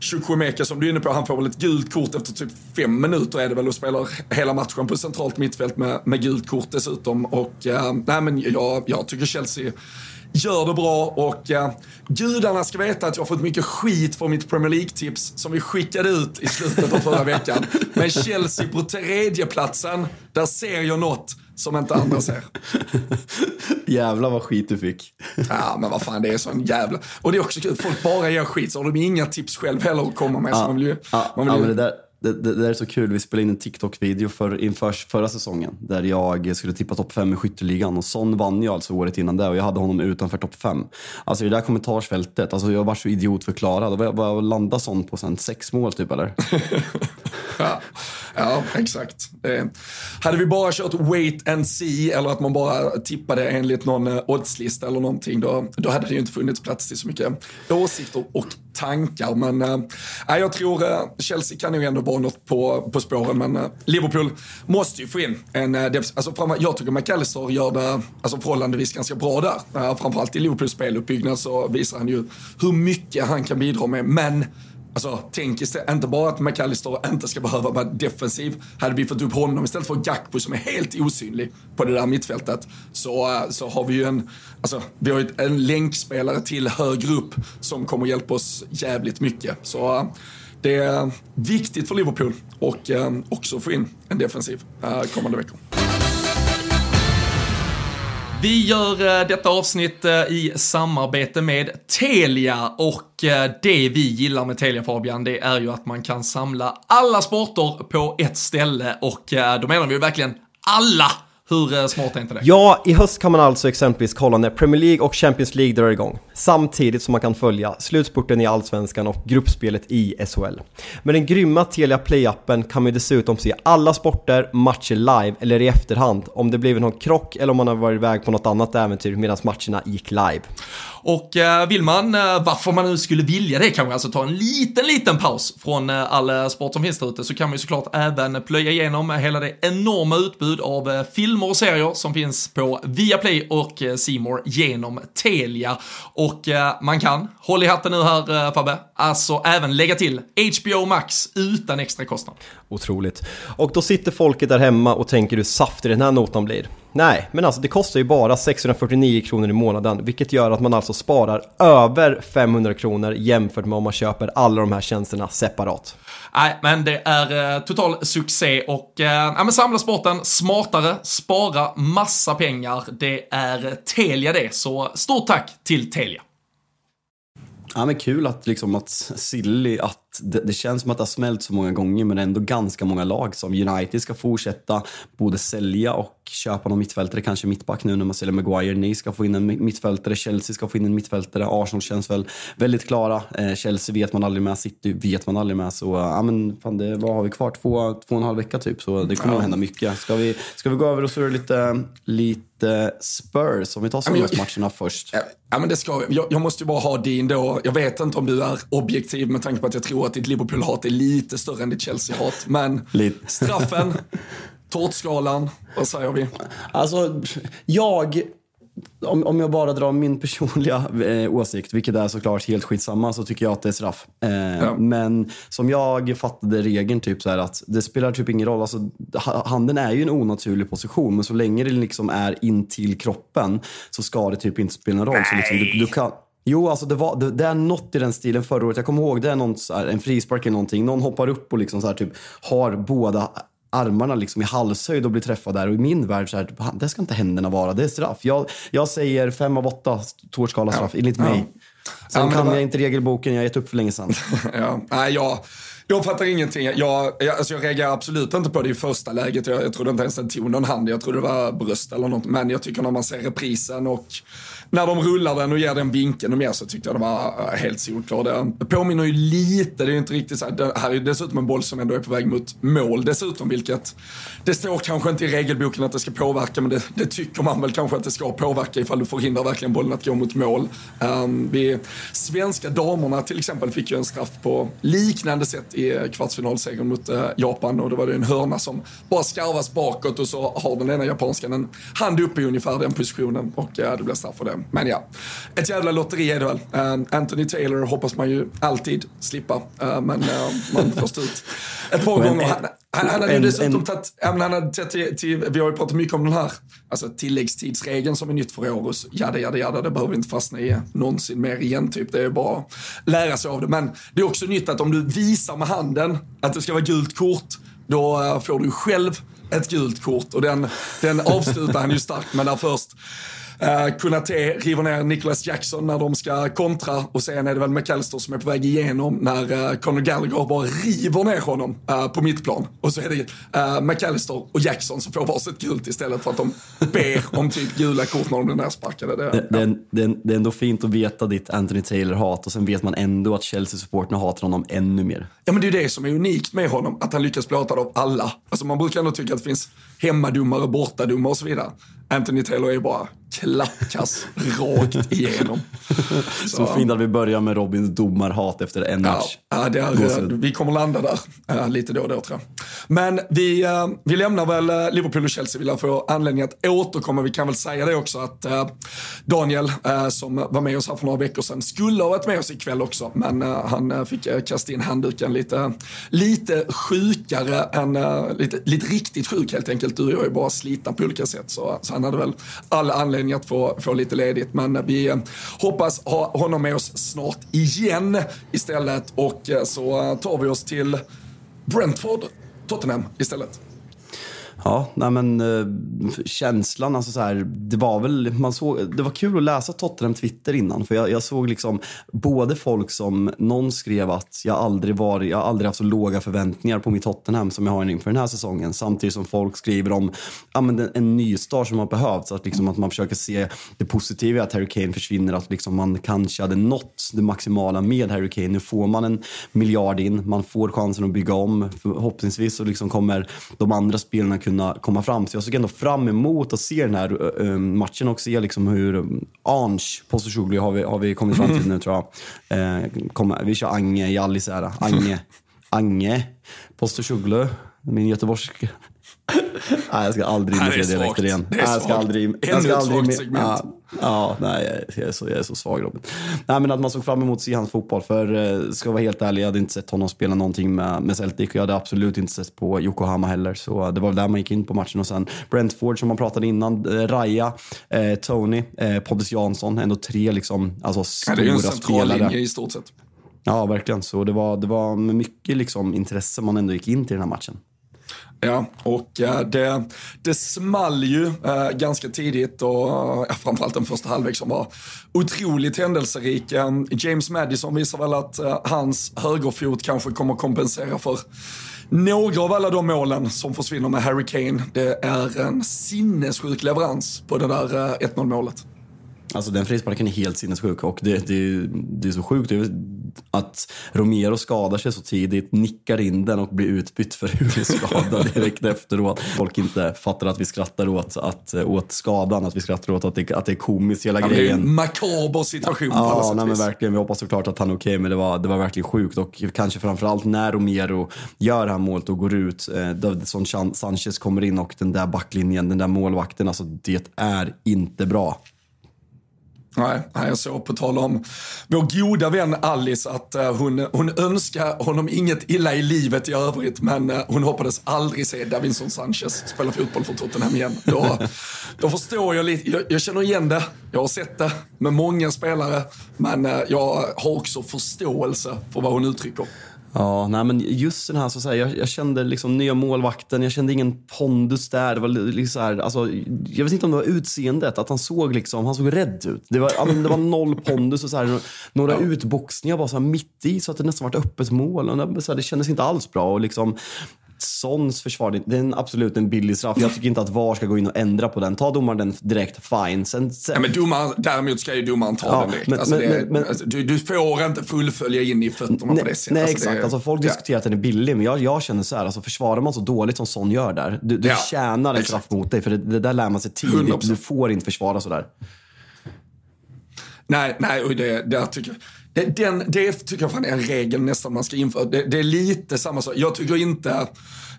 [SPEAKER 1] Chukwemeka som du är inne på, han får väl ett gult kort efter typ fem minuter är det väl och spelar hela matchen på centralt mittfält med, med gult kort dessutom. Och eh, nej men jag, jag tycker Chelsea gör det bra och eh, gudarna ska veta att jag har fått mycket skit för mitt Premier League-tips som vi skickade ut i slutet av förra veckan. Men Chelsea på tredjeplatsen, där ser jag något som inte andra ser.
[SPEAKER 2] Jävlar vad skit du fick.
[SPEAKER 1] ja, men vad fan, det är sån jävla... Och det är också kul, folk bara ger skit så har de inga tips själv heller att komma med. Ja, så man vill ju,
[SPEAKER 2] ja, man vill ju... Ja, det det, det, är så kul. Vi spelade in en TikTok-video för, inför förra säsongen där jag skulle tippa topp fem i skytteligan och Son vann ju alltså året innan det och jag hade honom utanför topp fem. Alltså det där kommentarsfältet, alltså jag var så idiotförklarad. Vad, vad landade Son på sen? Sex mål typ eller?
[SPEAKER 1] ja, ja, exakt. Eh, hade vi bara kört wait and see eller att man bara tippade enligt någon eh, oddslista eller någonting då, då hade det ju inte funnits plats till så mycket åsikter och tankar. Men äh, jag tror äh, Chelsea kan ju ändå vara något på, på spåren. Men äh, Liverpool måste ju få in en äh, alltså, Jag tycker McAllister gör det alltså, förhållandevis ganska bra där. Äh, framförallt i Liverpools speluppbyggnad så visar han ju hur mycket han kan bidra med. Men Alltså, tänk istället, inte bara att McAllister inte ska behöva vara defensiv. Hade vi fått upp honom istället för Gakpo som är helt osynlig på det där mittfältet så, eh, så har vi ju en, alltså, vi har ju en länkspelare till högre upp som kommer hjälpa oss jävligt mycket. Så eh, det är viktigt för Liverpool och eh, också få in en defensiv eh, kommande veckor. Vi gör eh, detta avsnitt eh, i samarbete med Telia och eh, det vi gillar med Telia Fabian, det är ju att man kan samla alla sporter på ett ställe och då menar vi verkligen alla hur eh, smart är inte det?
[SPEAKER 3] Ja, i höst kan man alltså exempelvis kolla när Premier League och Champions League drar igång. Samtidigt som man kan följa slutspurten i Allsvenskan och gruppspelet i SHL. Med den grymma Telia Play-appen kan man dessutom se alla sporter, matcher live eller i efterhand om det blivit någon krock eller om man har varit iväg på något annat äventyr medan matcherna gick live.
[SPEAKER 1] Och eh, vill man, eh, varför man nu skulle vilja det, kanske alltså ta en liten, liten paus från all sport som finns där ute, så kan man ju såklart även plöja igenom hela det enorma utbud av filmer och serier som finns på Viaplay och eh, Simor genom Telia. Och eh, man kan, håll i hatten nu här eh, Fabbe, alltså även lägga till HBO Max utan extra kostnad.
[SPEAKER 3] Otroligt. Och då sitter folket där hemma och tänker hur saftig den här notan blir. Nej, men alltså det kostar ju bara 649 kronor i månaden, vilket gör att man alltså sparar över 500 kronor jämfört med om man köper alla de här tjänsterna separat.
[SPEAKER 1] Nej, men det är eh, total succé och eh, ja, men samla sporten smartare, spara massa pengar. Det är Telia det, så stort tack till Telia.
[SPEAKER 2] Ja, men kul att, liksom, att Silly, att det, det, känns som att det har smält så många gånger men ändå ganska många lag som United ska fortsätta både sälja och köpa någon mittfältare, kanske mittback nu när man säljer Maguire. Ni ska få in en mittfältare, Chelsea ska få in en mittfältare, Arsenal känns väl väldigt klara. Eh, Chelsea vet man aldrig med, City vet man aldrig med. Så ja, men fan, det, vad har vi kvar? Två, två och en halv vecka typ, så det kommer ja. att hända mycket. Ska vi, ska vi gå över och surra lite, lite Spurs, om vi tar matcherna först?
[SPEAKER 1] Ja, men det ska vi. Jag, jag, måste ju bara ha din då. Jag vet inte om du är objektiv med tanke på att jag tror att ditt Liverpool-hat är lite större än ditt Chelsea-hat. Men straffen, tårtskalan, vad säger vi?
[SPEAKER 2] Alltså, jag om, om jag bara drar min personliga eh, åsikt, vilket är såklart helt skitsamma, så tycker jag att det är straff. Eh, ja. Men som jag fattade regeln, typ så här, att det spelar typ ingen roll. Alltså, handen är ju en onaturlig position, men så länge det liksom är in till kroppen så ska det typ inte spela någon roll. Så liksom, du, du kan, Jo, alltså det, var, det, det, är något i den stilen förra året. Jag kommer ihåg det är någon, här, en frispark eller någonting. Någon hoppar upp och liksom så här, typ, har båda armarna liksom i halshöjd och blir träffad där. Och i min värld så här, det ska inte händerna vara. Det är straff. Jag, jag säger fem av åtta tårtskala straff, ja. enligt mig. Ja. Sen ja, kan var... jag inte regelboken, jag har gett upp för länge sedan.
[SPEAKER 1] ja. Nej, jag, jag fattar ingenting. Jag, jag, alltså jag reagerar absolut inte på det i första läget. Jag, jag trodde inte ens den tog någon hand. Jag trodde det var bröst eller något. Men jag tycker när man ser reprisen och när de rullar den och ger den vinkeln och mer så tyckte jag det var eh, helt solklart. Det påminner ju lite, det är ju inte riktigt så här, det här är ju dessutom en boll som ändå är på väg mot mål dessutom, vilket det står kanske inte i regelboken att det ska påverka, men det, det tycker man väl kanske att det ska påverka ifall du förhindrar verkligen bollen att gå mot mål. Um, vi, svenska damerna till exempel fick ju en straff på liknande sätt i kvartsfinalsegern mot uh, Japan och då var det en hörna som bara skarvas bakåt och så har den ena japanskan en hand uppe i ungefär den positionen och uh, det blir straff för det. Men ja, ett jävla lotteri är det väl. Uh, Anthony Taylor hoppas man ju alltid slippa, uh, men man får stå ut ett par gånger. Han, han, han hade ju dessutom tagit, han hade tagit till, till, vi har ju pratat mycket om den här alltså, tilläggstidsregeln som är nytt för år och jada, jada, jada, det behöver vi inte fastna i någonsin mer igen typ. Det är bara att lära sig av det. Men det är också nytt att om du visar med handen att det ska vara gult kort, då får du själv ett gult kort och den, den avslutar han ju starkt med där först Uh, Kunate river ner Nicholas Jackson när de ska kontra och sen är det väl McAllister som är på väg igenom när uh, Conor Gallagher bara river ner honom uh, på mittplan. Och så är det uh, McAllister och Jackson som får varsitt gult istället för att de ber om typ gula kort när de blir nersparkade. Det,
[SPEAKER 2] det, ja. det, det, det är ändå fint att veta ditt Anthony Taylor-hat och sen vet man ändå att Chelsea-supporterna hatar honom ännu mer.
[SPEAKER 1] Ja men det är ju det som är unikt med honom, att han lyckas bli hatad av alla. Alltså man brukar ändå tycka att det finns hemmadomare, bortadomare och så vidare. Anthony Taylor är ju bara klappkass rakt igenom.
[SPEAKER 2] Så, så fint att vi börjar med Robins domarhat efter en match.
[SPEAKER 1] Ja, det är, vi kommer landa där äh, lite då och då tror jag. Men vi, äh, vi lämnar väl äh, Liverpool och Chelsea. Vi lär få anledning att återkomma. Vi kan väl säga det också att Daniel, som var med oss här för några veckor sedan, skulle ha varit med oss ikväll också. Men han fick kasta in handduken lite, lite sjukare än, lite, lite riktigt sjuk helt enkelt. Du och jag är bara slitna på olika sätt. Så, så han hade väl all anledning att få, få lite ledigt. Men vi eh, hoppas ha honom med oss snart igen istället. Och eh, så eh, tar vi oss till Brentford, Tottenham istället.
[SPEAKER 2] Ja, nej men eh, känslan, alltså så här, det var väl, man såg, det var kul att läsa Tottenham Twitter innan. För jag, jag, såg liksom både folk som, någon skrev att jag aldrig var, jag aldrig haft så låga förväntningar på mitt Tottenham som jag har inför den här säsongen. Samtidigt som folk skriver om ja, men en, en nystart som har behövts. Att, liksom, att man försöker se det positiva i att Harry Kane försvinner. Att liksom man kanske hade nått det maximala med Harry Kane. Nu får man en miljard in, man får chansen att bygga om. Förhoppningsvis så liksom kommer de andra spelarna kunna kunna komma fram. Så jag såg ändå fram emot att se den här uh, matchen och se liksom hur um, Ange Postosoglu har vi, har vi kommit fram till nu tror jag. Uh, kom, vi kör Ange, Jallis här. Ange. Ange Postosoglu. Min göteborgska nej, jag ska aldrig imitera dialekter igen.
[SPEAKER 1] Det är nej,
[SPEAKER 2] jag ska aldrig,
[SPEAKER 1] jag ska aldrig, ett segment.
[SPEAKER 2] Ja, ja, nej, jag är, så, jag är så svag Robin. Nej, men att man såg fram emot att se hans fotboll. För uh, ska jag vara helt ärlig, jag hade inte sett honom spela någonting med, med Celtic. Och jag hade absolut inte sett på Yokohama heller. Så det var där man gick in på matchen. Och sen Brentford som man pratade innan, uh, Raja, uh, Tony, uh, Pontus Jansson. Ändå tre liksom, alltså, stora spelare. det är en central linje
[SPEAKER 1] i stort sett.
[SPEAKER 2] Ja, verkligen. Så det var, det var med mycket liksom, intresse man ändå gick in till den här matchen.
[SPEAKER 1] Ja, och eh, det, det small ju eh, ganska tidigt och framförallt den första halvlek som var otroligt händelserik. Eh, James Madison visar väl att hans högerfot kanske kommer kompensera för några av alla de målen som försvinner med Harry Kane. Det är en sinnessjuk leverans på det där 1-0 målet.
[SPEAKER 2] Alltså den frisparken är helt sinnessjuk och det, det, det är så sjukt att Romero skadar sig så tidigt, nickar in den och blir utbytt för huvudskada direkt efteråt. Folk inte fattar att vi skrattar åt, att, åt skadan, att vi skrattar åt att det, att det är komiskt hela ja, grejen. Det är
[SPEAKER 1] en makaber situation
[SPEAKER 2] ja, på alla sätt nej, men verkligen. Vi hoppas såklart att han är okej, okay, men det var, det var verkligen sjukt och kanske framförallt när Romero gör det här målet och går ut, eh, som Sanchez kommer in och den där backlinjen, den där målvakten, alltså det är inte bra.
[SPEAKER 1] Nej, jag såg på tal om vår goda vän Alice att eh, hon, hon önskar honom inget illa i livet i övrigt men eh, hon hoppades aldrig se Davinson Sanchez spela fotboll för Tottenham igen. Då, då förstår jag lite, jag, jag, känner igen det, jag har sett det med många spelare men eh, jag har också förståelse för vad hon uttrycker.
[SPEAKER 2] Ja, nej men just den här, så, här, jag, jag, kände liksom nya målvakten, jag kände ingen pondus där. Det var liksom här, alltså, jag vet inte om det var utseendet, att han såg liksom, han såg rädd ut. Det var, det var noll pondus och så här, några ja. utboxningar bara så mitt i så att det nästan var ett öppet mål. Och det, så här, det kändes inte alls bra. Och liksom, Sons försvar, det är en, absolut en billig straff. Jag tycker inte att VAR ska gå in och ändra på den. Ta domaren den direkt, fine. Sen, sen...
[SPEAKER 1] Ja, men domaren, däremot ska ju domaren ta ja, den direkt. Men, alltså, men, det, men, alltså, du, du, får inte fullfölja in i fötterna
[SPEAKER 2] nej,
[SPEAKER 1] på det sättet.
[SPEAKER 2] Nej, alltså, exakt. Det, alltså, folk ja. diskuterar att den är billig, men jag, jag känner så här, alltså, försvarar man så dåligt som Son gör där, du, du ja, tjänar en straff mot dig. För det, det, där lär man sig tidigt. 100%. Du får inte försvara sådär.
[SPEAKER 1] Nej, nej, och det, det tycker jag. Det, den, det tycker jag fan är en regel nästan man ska införa. Det, det är lite samma sak. Jag tycker inte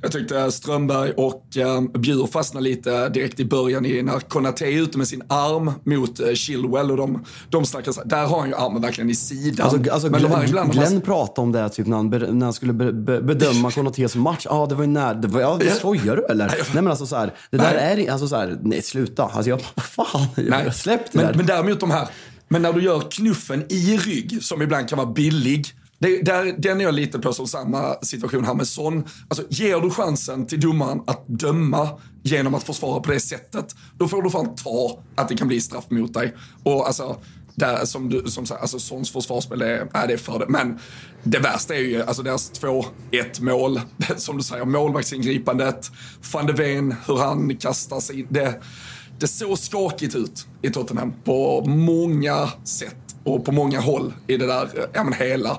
[SPEAKER 1] jag tyckte Strömberg och eh, Bjur fastnade lite direkt i början i när Konate är ute med sin arm mot eh, Chilwell och de, de snackar så Där har han ju armen verkligen i sidan.
[SPEAKER 2] Alltså, alltså men Glenn, de ibland, Glenn man... pratade om det typ när han, när han skulle be, be, bedöma Konates match. Ja, ah, det var ju när. Det var, ja, det skojar du eller? Nej, men alltså så här, det där nej. är alltså så här, nej sluta. Alltså jag, fan, nej. släpp det
[SPEAKER 1] men,
[SPEAKER 2] där.
[SPEAKER 1] Men däremot de här, men när du gör knuffen i rygg, som ibland kan vara billig, det, där, den är jag lite på som samma situation här med Son. Alltså, ger du chansen till domaren att döma genom att försvara på det sättet, då får du fan ta att det kan bli straff mot dig. Och alltså, där, som du som alltså Sons försvarsspel är, är det för det. Men det värsta är ju alltså deras 2-1 mål. Som du säger, målvaktsingripandet. Van de Ven, hur han kastar sig. Det, det såg skakigt ut i Tottenham på många sätt. och på många håll i det där, ja men hela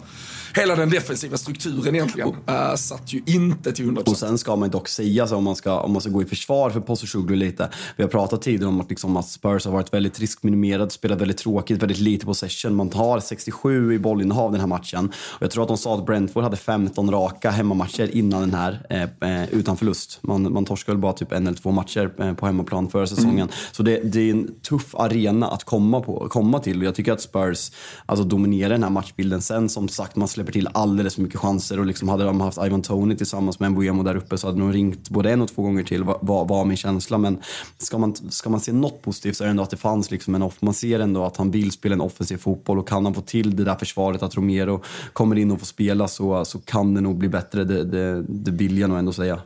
[SPEAKER 1] hela den defensiva strukturen egentligen uh, satt ju inte till 100%.
[SPEAKER 2] Och sen ska man dock säga så om man ska, om man ska gå i försvar för Posishoglu lite. Vi har pratat tidigare om att, liksom, att Spurs har varit väldigt riskminimerade, spelat väldigt tråkigt, väldigt lite possession. Man har 67 i bollinnehav den här matchen. Och jag tror att de sa att Brentford hade 15 raka hemmamatcher innan den här, eh, eh, utan förlust. Man, man torskade väl bara typ en eller två matcher eh, på hemmaplan förra säsongen. Mm. Så det, det, är en tuff arena att komma, på, komma till. Och jag tycker att Spurs alltså, dominerar den här matchbilden. Sen som sagt, man släpper släpper till alldeles för mycket chanser och liksom hade de haft Ivan Tony tillsammans med Mbuemo där uppe så hade de ringt både en och två gånger till var, var min känsla. Men ska man, ska man se något positivt så är det ändå att det fanns liksom en off. Man ser ändå att han vill spela en offensiv fotboll och kan han få till det där försvaret att Romero kommer in och får spela så, så kan det nog bli bättre. Det, det, det vill jag nog ändå säga.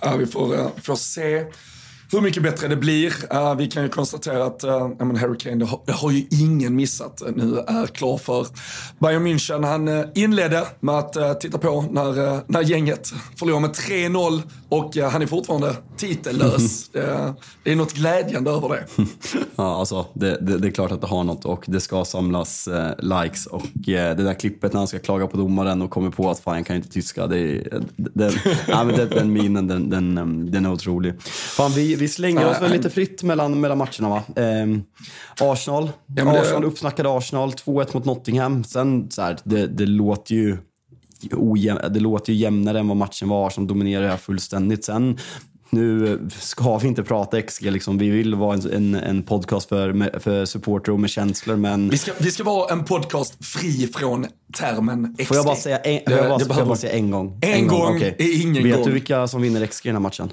[SPEAKER 1] Ja, vi får, eh, får se hur mycket bättre det blir. Uh, vi kan ju konstatera att uh, Harry Kane, det har, det har, ju ingen missat, nu är klar för Bayern München. Han uh, inledde med att uh, titta på när, när gänget förlorade med 3-0 och han är fortfarande titellös. det, det, är något glädjande över det.
[SPEAKER 2] ja, alltså det, det, det, är klart att det har något och det ska samlas likes och det där klippet när han ska klaga på domaren och kommer på att fan jag kan inte tyska. Det, den, ja, men den, den minen, den, den, den är otrolig. Fan, vi, vi slänger oss väl lite fritt mellan, mellan matcherna va? Eh, Arsenal, ja, det... Arsenal uppsnackade Arsenal, 2-1 mot Nottingham. Sen så här, det, det låter ju ojäm, det låter ju jämnare än vad matchen var. som dominerar här fullständigt. Sen nu ska vi inte prata XG, liksom. vi vill vara en, en, en podcast för, för supporter och med känslor. Men...
[SPEAKER 1] Vi, ska, vi ska vara en podcast fri från termen XG.
[SPEAKER 2] Får jag bara säga en, får jag bara, får jag bara säga en gång?
[SPEAKER 1] En, en gång, gång okay. är ingen
[SPEAKER 2] Vet
[SPEAKER 1] gång.
[SPEAKER 2] du vilka som vinner XG i den här matchen?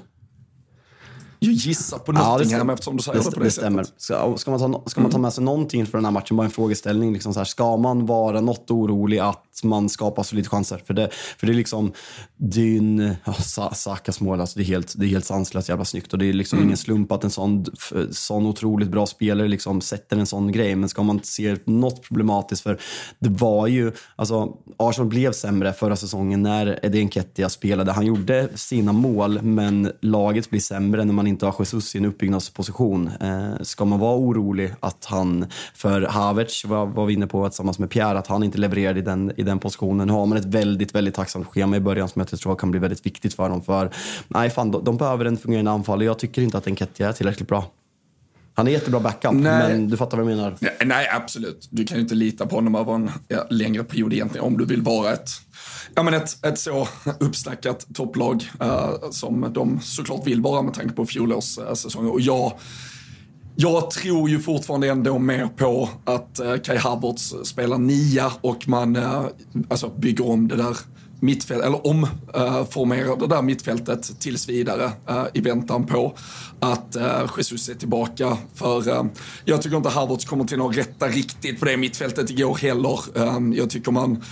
[SPEAKER 1] Jag gissar på Nottingham ja, eftersom du säger det, det på det, det stämmer. sättet.
[SPEAKER 2] Ska, ska, man ta, ska man ta med sig någonting för den här matchen, bara en frågeställning. Liksom så här, ska man vara något orolig att man skapar så lite chanser? För det, för det är liksom, din ja, Sakas mål, alltså det, är helt, det är helt sanslöst jävla snyggt. Och det är liksom mm. ingen slump att en sån, sån otroligt bra spelare liksom sätter en sån grej. Men ska man se något problematiskt, för det var ju, alltså Arsenal blev sämre förra säsongen när Eddie Nketiah spelade. Han gjorde sina mål, men laget blir sämre när man inte har Jesus i en uppbyggnadsposition. Eh, ska man vara orolig att han, för Havertz var, var vi inne på tillsammans med Pierre, att han inte levererade i den, i den positionen. Nu har man ett väldigt, väldigt tacksamt schema i början som jag tror kan bli väldigt viktigt för dem. För nej, fan, de, de behöver en fungerande anfall och jag tycker inte att Enketia är tillräckligt bra. Han är jättebra backup, nej. men du fattar vad jag menar.
[SPEAKER 1] Nej, nej, absolut. Du kan ju inte lita på honom över en ja, längre period egentligen om du vill vara ett ja, men ett, ett så uppsnackat topplag eh, som de såklart vill vara med tanke på fjolårssäsongen. Eh, och jag, jag tror ju fortfarande ändå mer på att eh, Kai Havertz spelar nia och man eh, alltså bygger om det där mittfält, eller omformerar eh, det där mittfältet tills vidare eh, i väntan på att Jesus är tillbaka. För jag tycker inte Havertz kommer till att rätta riktigt på det mittfältet igår heller. jag tycker man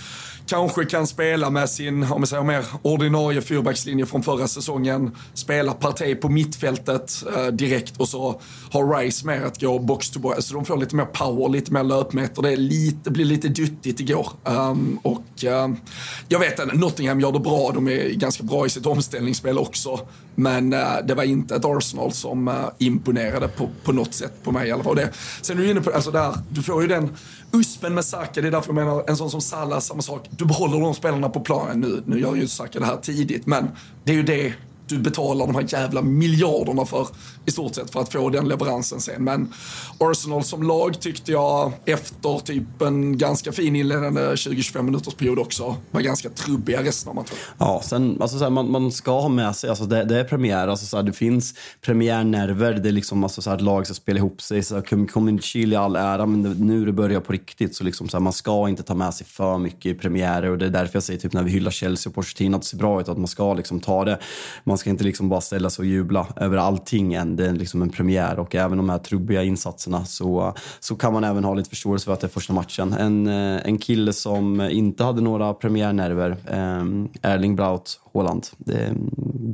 [SPEAKER 1] kanske kan spela med sin, om vi säger mer, ordinarie fyrbackslinje från förra säsongen. Spela Partey på mittfältet eh, direkt och så har Rice mer att gå box to box. Så de får lite mer power, lite mer löpmeter. Det, är lite, blir lite duttigt igår. Um, och jag vet att Nottingham gör det bra. De är ganska bra i sitt omställningsspel också. Men eh, det var inte ett Arsenal som eh, imponerade på, på något sätt på mig i alla fall. Det, sen är du inne på, alltså där, du får ju den USPen med Saka, det är därför jag menar en sån som Salah, samma sak. Du behåller de spelarna på planen nu. Nu gör ju Saka det här tidigt, men det är ju det du betalar de här jävla miljarderna för i stort sett för att få den leveransen sen. Men Arsenal som lag tyckte jag efter typ en ganska fin inledande 20-25 minuters period också var ganska trubbiga resten av matchen.
[SPEAKER 2] Ja, sen, alltså, så här, man, man, ska ha med sig, alltså, det, det är premiär, alltså, så här, det finns premiärnerver, det är liksom alltså, så här, ett lag ska spela ihop sig. Så här, Community Chile i all ära, men det, nu det börjar på riktigt så, liksom, så här, man ska inte ta med sig för mycket i premiärer och det är därför jag säger typ när vi hyllar Chelsea och Pochettino att det ser bra ut, att man ska liksom ta det. Man ska inte liksom bara ställa sig och jubla över allting än. Det är liksom en premiär och även de här trubbiga insatserna så, så kan man även ha lite förståelse för att det är första matchen. En, eh, en kille som inte hade några premiärnerver, eh, Erling Braut Haaland. Det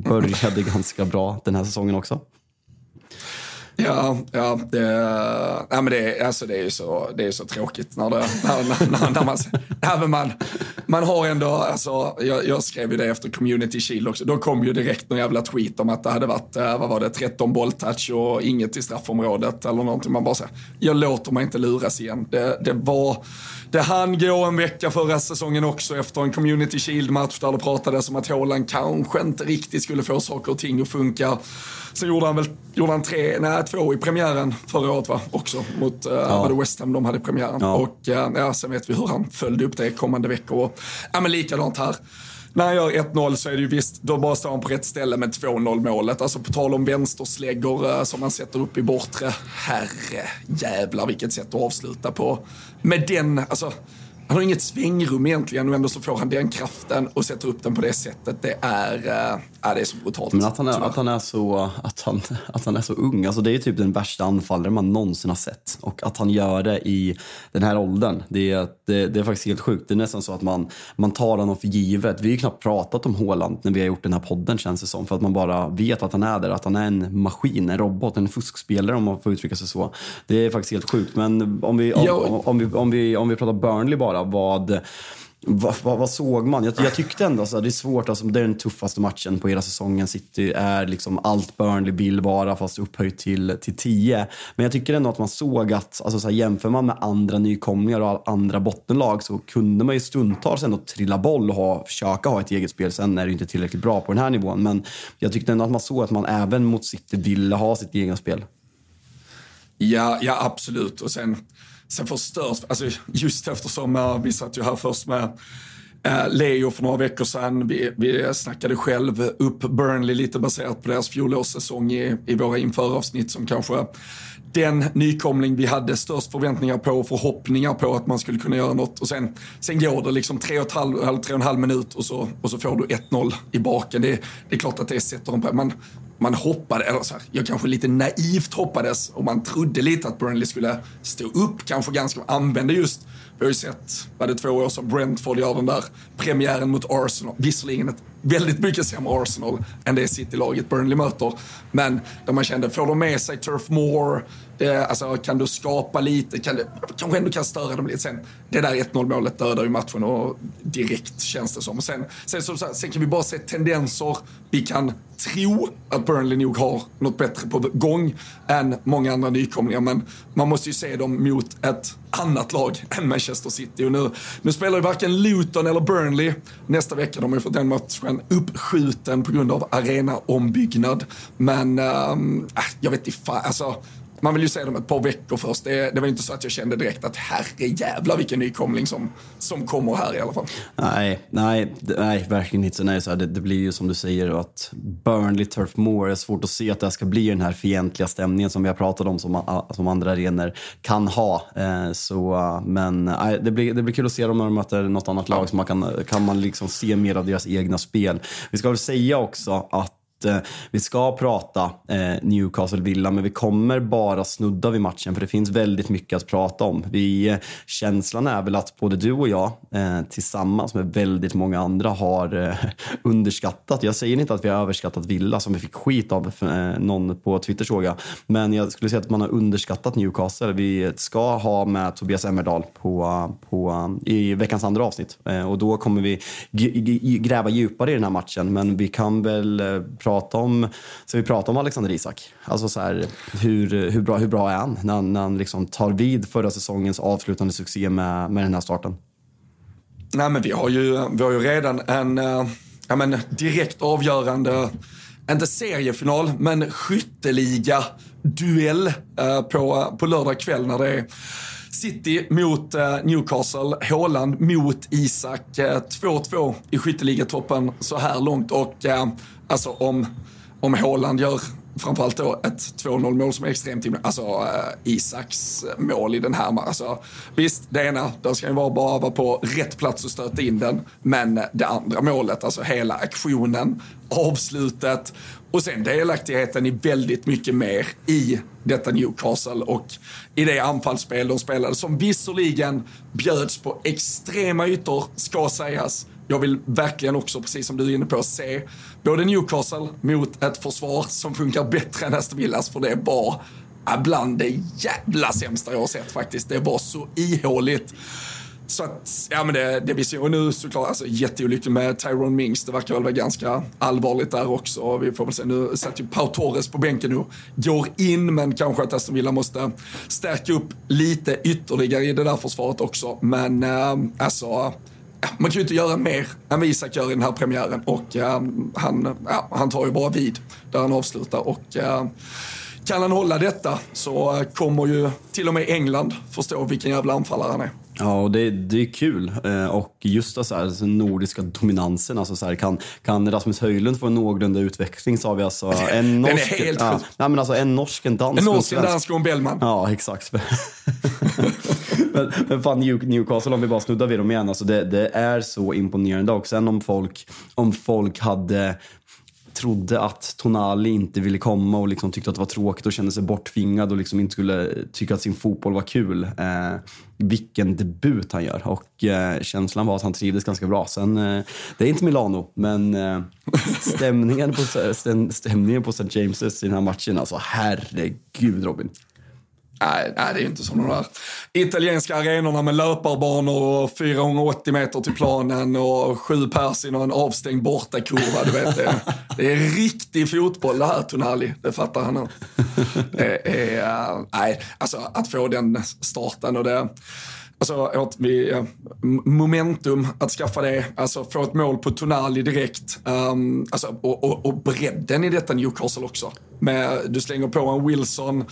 [SPEAKER 2] började ganska bra den här säsongen också.
[SPEAKER 1] Ja, ja, det, ja men det, alltså det är ju så, det är så tråkigt när, det, när, när, när, man, när man, man har ändå, alltså, jag, jag, skrev ju det efter Community Shield också, då kom ju direkt någon jävla tweet om att det hade varit, eh, vad var det, 13 bolltouch och inget i straffområdet eller någonting. Man bara säger, jag låter mig inte luras igen. Det, det var, det hann gå en vecka förra säsongen också efter en Community Shield-match där det pratades om att Haaland kanske inte riktigt skulle få saker och ting att funka. Sen gjorde han väl gjorde han tre, nej, två i premiären förra året va? Också mot uh, ja. West Ham de hade premiären. Ja. Och uh, ja, sen vet vi hur han följde upp det kommande veckor. Och, ja men likadant här. När han gör 1-0 så är det ju visst, då bara står han på rätt ställe med 2-0 målet. Alltså på tal om vänstersläggor eh, som han sätter upp i bortre. Herre jävlar vilket sätt att avsluta på. Med den, alltså han har inget svängrum egentligen och ändå så får han den kraften och sätter upp den på det sättet. Det är, eh, äh, det är så brutalt.
[SPEAKER 2] Men att han är, att han är, så, att han, att han är så ung, alltså det är typ den värsta anfallare man någonsin har sett. Och att han gör det i den här åldern, det är, det, det är faktiskt helt sjukt. Det är nästan så att man, man tar honom för givet. Vi har ju knappt pratat om Håland när vi har gjort den här podden känns det som. För att man bara vet att han är där, att han är en maskin, en robot, en fuskspelare om man får uttrycka sig så. Det är faktiskt helt sjukt. Men om vi, om, om, om vi, om vi, om vi pratar Burnley bara, vad vad, vad, vad, såg man? Jag, jag tyckte ändå att det är svårt. Alltså, det är den tuffaste matchen på hela säsongen. City är liksom allt Burnley vill vara, fast upphöjt till, till 10. Men jag tycker ändå att man såg att, alltså, så här, jämför man med andra nykomlingar och andra bottenlag så kunde man ju stundtals ändå trilla boll och ha, försöka ha ett eget spel. Sen är det inte tillräckligt bra på den här nivån. Men jag tyckte ändå att man såg att man även mot City ville ha sitt egna spel.
[SPEAKER 1] Ja, ja absolut. Och sen sen förstörs, alltså just eftersom uh, vi satt ju här först med uh, Leo för några veckor sedan. Vi, vi snackade själv upp Burnley lite baserat på deras fjolårssäsong i, i våra införavsnitt som kanske den nykomling vi hade störst förväntningar på och förhoppningar på att man skulle kunna göra något. Och sen, sen går det liksom tre och, halv, tre och en halv minut och så, och så får du 1-0 i baken. Det, det är klart att det sätter en på. Man, man hoppade, eller så här, jag kanske lite naivt hoppades och man trodde lite att Burnley skulle stå upp, kanske ganska, använda just, vi har ju sett, var det två år som Brentford gör den där premiären mot Arsenal, visserligen ett väldigt mycket sämre Arsenal än det City-laget Burnley möter, men där man kände, får de med sig Turf Moore, det, alltså, kan du skapa lite, kan du, kanske ändå kan störa dem lite. Sen, det där 1-0 målet dödar ju matchen och direkt känns det som. sen, sen, så, sen kan vi bara se tendenser. Vi kan tro att Burnley nog har något bättre på gång än många andra nykomlingar. Men man måste ju se dem mot ett annat lag än Manchester City. Och nu, nu spelar ju varken Luton eller Burnley nästa vecka. De har ju fått den matchen uppskjuten på grund av arenaombyggnad. Men ähm, jag vet inte, alltså man vill ju se dem ett par veckor först. Det, det var inte så att jag kände direkt att herre jävlar vilken nykomling som, som kommer här i alla fall.
[SPEAKER 2] Nej, nej, nej verkligen inte. Nej, så här, det, det, blir ju som du säger att Burnley Turf Moor är svårt att se att det ska bli den här fientliga stämningen som vi har pratat om som, som andra arenor kan ha. Eh, så, men nej, det, blir, det blir kul att se dem när de möter något annat lag så man kan, kan man liksom se mer av deras egna spel. Vi ska väl säga också att Eh, Eh, vi ska prata eh, Newcastle Villa, men vi kommer bara snudda vid matchen för det finns väldigt mycket att prata om. Vi, eh, känslan är väl att både du och jag tillsammans med väldigt många andra har underskattat, jag säger inte att vi har överskattat Villa som vi fick skit av någon på Twitter såg jag, men jag skulle säga att man har underskattat Newcastle. Vi ska ha med Tobias Emmerdal på, på, i veckans andra avsnitt och då kommer vi gräva djupare i den här matchen, men vi kan väl prata om, så vi prata om Alexander Isak. Alltså så här, hur, hur, bra, hur bra är han när han, när han liksom tar vid förra säsongens avslutande succé med, med den här starten?
[SPEAKER 1] Nej, men vi har ju, vi har ju redan en eh, ja, men direkt avgörande, inte seriefinal, men skytteliga duell eh, på, på lördag kväll när det är City mot eh, Newcastle, Haaland mot Isak. 2-2 i skytteligatoppen så här långt och Alltså om, om Haaland gör framförallt då ett 2-0 mål som är extremt himla, alltså äh, Isaks mål i den här, alltså visst det ena, där ska ju vara bara vara på rätt plats och stöta in den, men det andra målet, alltså hela aktionen, avslutet och sen delaktigheten i väldigt mycket mer i detta Newcastle och i det anfallsspel de spelade som visserligen bjöds på extrema ytor, ska sägas, jag vill verkligen också, precis som du är inne på, se både Newcastle mot ett försvar som funkar bättre än Aston Villas, för det var bland det jävla sämsta jag har sett faktiskt. Det var så ihåligt. så att, ja men det, det vi ser, och nu såklart, alltså jätteolyckligt med Tyrone Mings, det verkar väl vara ganska allvarligt där också. Vi får väl se, nu satt ju Pau Torres på bänken nu, går in, men kanske att Aston Villa måste stärka upp lite ytterligare i det där försvaret också. Men eh, alltså, man kan ju inte göra mer än vad Isak gör i den här premiären och äh, han, ja, han tar ju bara vid där han avslutar. Och, äh, kan han hålla detta så eh, kommer ju till och med England förstå vilken jävla anfallare han är.
[SPEAKER 2] Ja, och det, det är kul. Eh, och just så här, den nordiska dominansen. Alltså så här, kan, kan Rasmus Höjlund få en någorlunda utveckling så har vi alltså en norsk...
[SPEAKER 1] Den är helt
[SPEAKER 2] ja, nej, men alltså en norsk, en dansk
[SPEAKER 1] En norsk, en dansk och en Bellman.
[SPEAKER 2] Ja, exakt. men, men fan Newcastle, om vi bara snuddar vid dem igen. Alltså det, det är så imponerande. Och sen om folk, om folk hade trodde att Tonali inte ville komma och liksom tyckte att det var tråkigt och kände sig borttvingad och liksom inte skulle tycka att sin fotboll var kul. Eh, vilken debut han gör och eh, känslan var att han trivdes ganska bra. Sen, eh, det är inte Milano, men eh, stämningen på, stämningen på St. James's i den här matchen, alltså herregud Robin.
[SPEAKER 1] Nej, nej, det är inte som de där italienska arenorna med löparbanor och 480 meter till planen och sju pers i någon avstängd bortakurva. Du vet, det, det är riktig fotboll det här Tonali, det fattar han nu. Eh, nej, alltså att få den starten och det Alltså, vi, eh, momentum att skaffa det, alltså få ett mål på Tonali direkt. Um, alltså, och, och, och bredden i detta Newcastle också. Med, du slänger på en Wilson,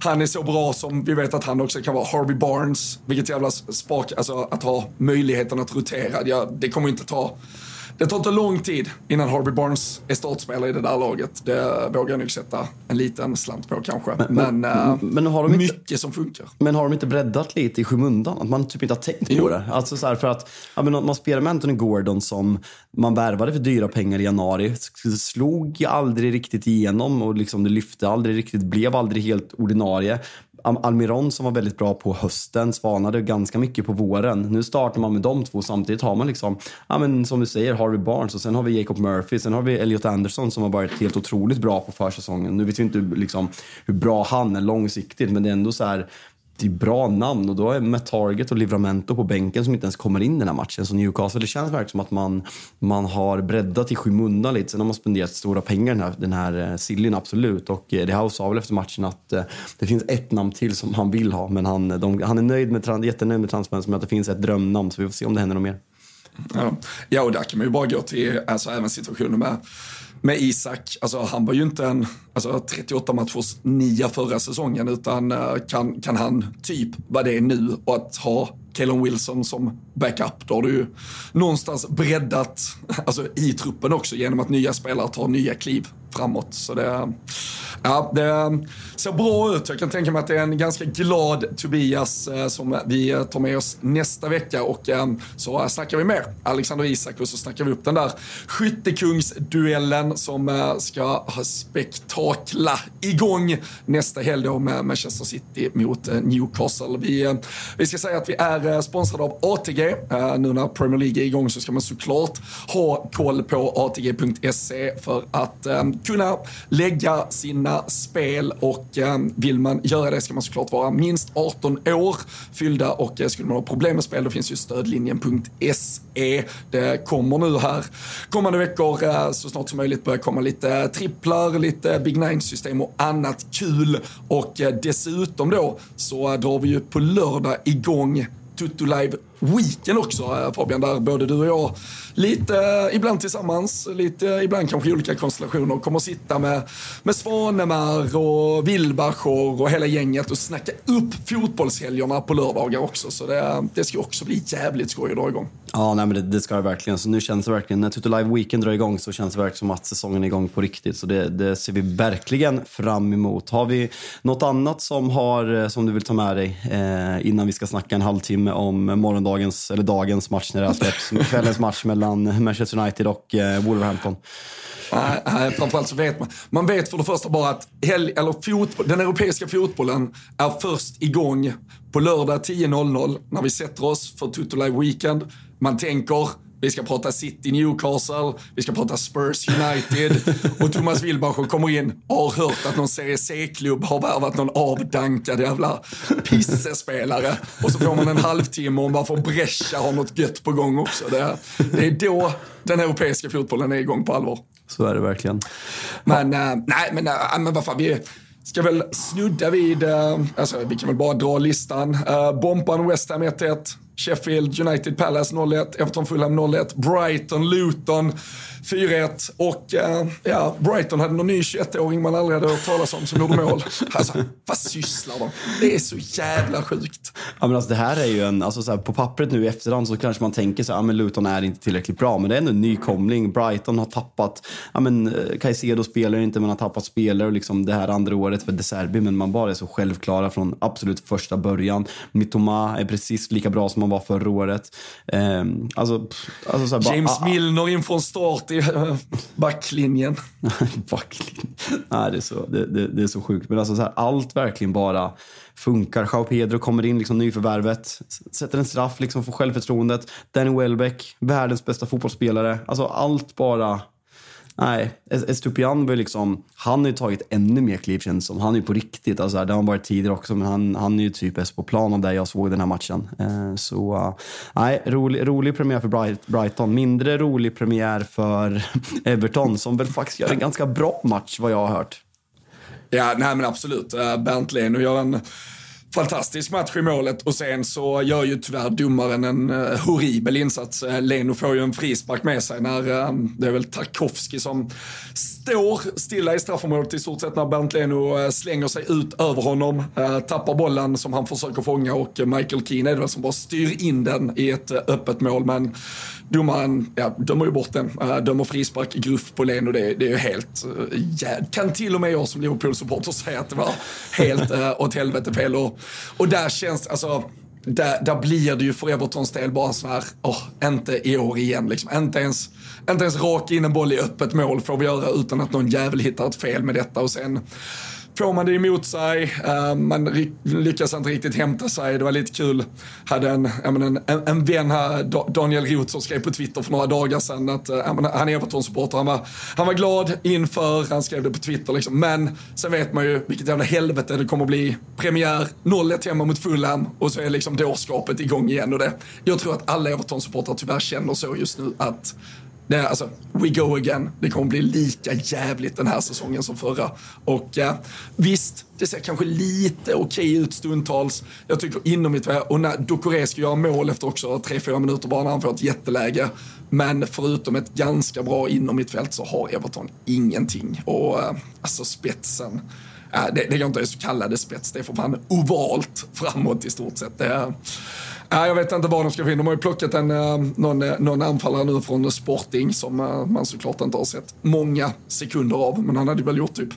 [SPEAKER 1] han är så bra som vi vet att han också kan vara. Harvey Barnes, vilket jävla spak, alltså att ha möjligheten att rotera. Ja, det kommer inte ta det tar inte lång tid innan Harvey Barnes är startspelare i det där laget. Det vågar jag nog sätta en liten slant på kanske. Men, men, men, äh, men har de inte, mycket som funkar.
[SPEAKER 2] Men har de inte breddat lite i skymundan? Att man typ inte har tänkt jo. på det? Alltså så för att ja, men man spelar med Anthony Gordon som man värvade för dyra pengar i januari. Slog aldrig riktigt igenom och liksom det lyfte aldrig riktigt, blev aldrig helt ordinarie. Almiron som var väldigt bra på hösten svanade ganska mycket på våren. Nu startar man med de två samtidigt har man liksom, ja men som du säger, Harvey Barnes och sen har vi Jacob Murphy, sen har vi Elliot Anderson som har varit helt otroligt bra på försäsongen. Nu vet vi inte liksom, hur bra han är långsiktigt men det är ändå så här det är bra namn och då är med Target och Livramento på bänken som inte ens kommer in i den här matchen. Så Newcastle, det känns verkligen som att man, man har breddat i skymundan lite. Sen har man spenderat stora pengar den här, den här eh, Sillin, absolut. Och eh, det House sa väl efter matchen att eh, det finns ett namn till som han vill ha. Men han, de, han är nöjd med, jättenöjd med transferen, som att det finns ett drömnamn. Så vi får se om det händer något mer.
[SPEAKER 1] Ja, ja och där kan man ju bara gå till alltså, även situationen med med Isak, alltså han var ju inte en alltså, 38 matchers nia förra säsongen utan uh, kan, kan han typ vad det är nu? Och att ha Kellen Wilson som backup, då har du ju någonstans breddat alltså, i truppen också genom att nya spelare tar nya kliv framåt. Så det, ja, det ser bra ut. Jag kan tänka mig att det är en ganska glad Tobias eh, som vi tar med oss nästa vecka och eh, så snackar vi mer Alexander Isak och så snackar vi upp den där skyttekungsduellen som eh, ska ha spektakla igång nästa helg då med Manchester City mot Newcastle. Vi, vi ska säga att vi är sponsrade av ATG. Nu när Premier League är igång så ska man såklart ha koll på ATG.se för att kunna lägga sina spel och eh, vill man göra det ska man såklart vara minst 18 år fyllda och eh, skulle man ha problem med spel då finns ju stödlinjen.se. Det kommer nu här kommande veckor eh, så snart som möjligt börja komma lite tripplar, lite Big Nine-system och annat kul och eh, dessutom då så drar vi ju på lördag igång Tutto Live Weekend också eh, Fabian, där både du och jag lite eh, ibland tillsammans, lite ibland kanske i olika konstellationer kommer sitta med, med Svanemar och Wilbacher och hela gänget och snacka upp fotbollshelgerna på lördagar också. Så det, det ska också bli jävligt skoj att dra igång.
[SPEAKER 2] Ja, nej, men det, det, ska det verkligen. Så nu känns det verkligen, när Tutu Live Weekend drar igång så känns det verkligen som att säsongen är igång på riktigt. Så det, det ser vi verkligen fram emot. Har vi något annat som, har, eh, som du vill ta med dig eh, innan vi ska snacka en halvtimme om morgondagens, eller dagens match när det här släpps. kvällens match mellan Manchester United och eh, Wolverhampton?
[SPEAKER 1] Nej, nej, framförallt så vet man. Man vet för det första bara att helg, eller fotboll, den europeiska fotbollen är först igång på lördag 10.00 när vi sätter oss för Tutto Live Weekend. Man tänker, vi ska prata City Newcastle, vi ska prata Spurs United och Thomas Wilbacher kommer in och har hört att någon Serie C-klubb har värvat någon avdankad jävla pissespelare och så får man en halvtimme om varför Brescia har något gött på gång också. Det, det är då den europeiska fotbollen är igång på allvar.
[SPEAKER 2] Så är det verkligen.
[SPEAKER 1] Men, äh, nej, men, äh, men vad fan, vi ska väl snudda vid, äh, alltså vi kan väl bara dra listan. Bompan West Ham 1-1, Sheffield United Palace 0-1, Everton Fulham 0-1, Brighton Luton 4-1 och uh, ja, Brighton hade någon ny 21-åring man aldrig hade hört talas om som gjorde mål. Alltså, vad sysslar de? Det är så jävla sjukt.
[SPEAKER 2] Ja, men alltså, det här är ju en, alltså, så här, på pappret nu i efterhand så kanske man tänker så här, ja, men Luton är inte tillräckligt bra, men det är ändå en nykomling. Brighton har tappat, ja men eh, Caicedo spelar inte, men har tappat spelare och liksom det här andra året för De Serbi, men man bara är så självklara från absolut första början. Mitoma är precis lika bra som han var förra året. Um, alltså, alltså,
[SPEAKER 1] så här, James bara, Milner in från start i backlinjen.
[SPEAKER 2] backlinjen. Nej, det är så, det, det, det, är så sjukt. Men alltså så här, allt verkligen bara funkar. Jao Pedro kommer in, liksom nyförvärvet, sätter en straff, liksom får självförtroendet. Danny Welbeck, världens bästa fotbollsspelare. Alltså allt bara Nej, Estupian var liksom, han har ju tagit ännu mer kliv känns som. Han är ju på riktigt, alltså, det har han varit tidigare också, men han, han är ju typ bäst på plan av det jag såg den här matchen. Eh, så uh, nej, rolig, rolig premiär för Bright, Brighton. Mindre rolig premiär för Everton som väl faktiskt gör en ganska bra match vad jag har hört.
[SPEAKER 1] Ja, nej men absolut. Uh, Bernt Leno gör en fantastisk match i målet och sen så gör ju tyvärr domaren en uh, horribel insats. Uh, Leno får ju en frispark med sig när uh, det är väl Tarkovski som står stilla i straffområdet i stort sett när Bernt Leno slänger sig ut över honom, tappar bollen som han försöker fånga och Michael Keane är det väl som bara styr in den i ett öppet mål. Men domaren ja, dömer ju bort den, uh, eh, dömer frispark, gruff på Leno. Det, det är ju helt eh, Uh, ja, Kan till och med jag som Liverpool-supporter säga att det var helt uh, åt helvete fel. Och, och där känns, alltså, där, där blir det ju för Evertons del bara så här, oh, inte i år igen liksom. Inte ens, inte ens raka in en boll i öppet mål får vi göra utan att någon jävel hittar ett fel med detta och sen får man det emot sig, ehm, man lyckas inte riktigt hämta sig. Det var lite kul, hade en, en, en, en vän här, Daniel Roth, som skrev på Twitter för några dagar sedan att eh, han är Everton-supporter. Han var, han var glad inför, han skrev det på Twitter liksom. Men sen vet man ju vilket jävla helvete det kommer att bli. Premiär, 0-1 hemma mot Fulham och så är liksom dårskapet igång igen. Och det, jag tror att alla Everton-supportrar tyvärr känner så just nu att det är alltså, we go again. Det kommer bli lika jävligt den här säsongen som förra. Och eh, visst, det ser kanske lite okej okay ut stundtals. Jag tycker inom mitt och när Ducoré ska göra mål efter också 3-4 minuter bara när han får ett jätteläge. Men förutom ett ganska bra inom mitt fält så har Everton ingenting. Och eh, alltså spetsen, eh, det, det går inte ens kalla det spets, det är för fan ovalt framåt i stort sett. Det, Nej, jag vet inte vad de ska få in. De har ju plockat en, eh, någon, eh, någon anfallare nu från Sporting som eh, man såklart inte har sett många sekunder av. Men han hade väl gjort typ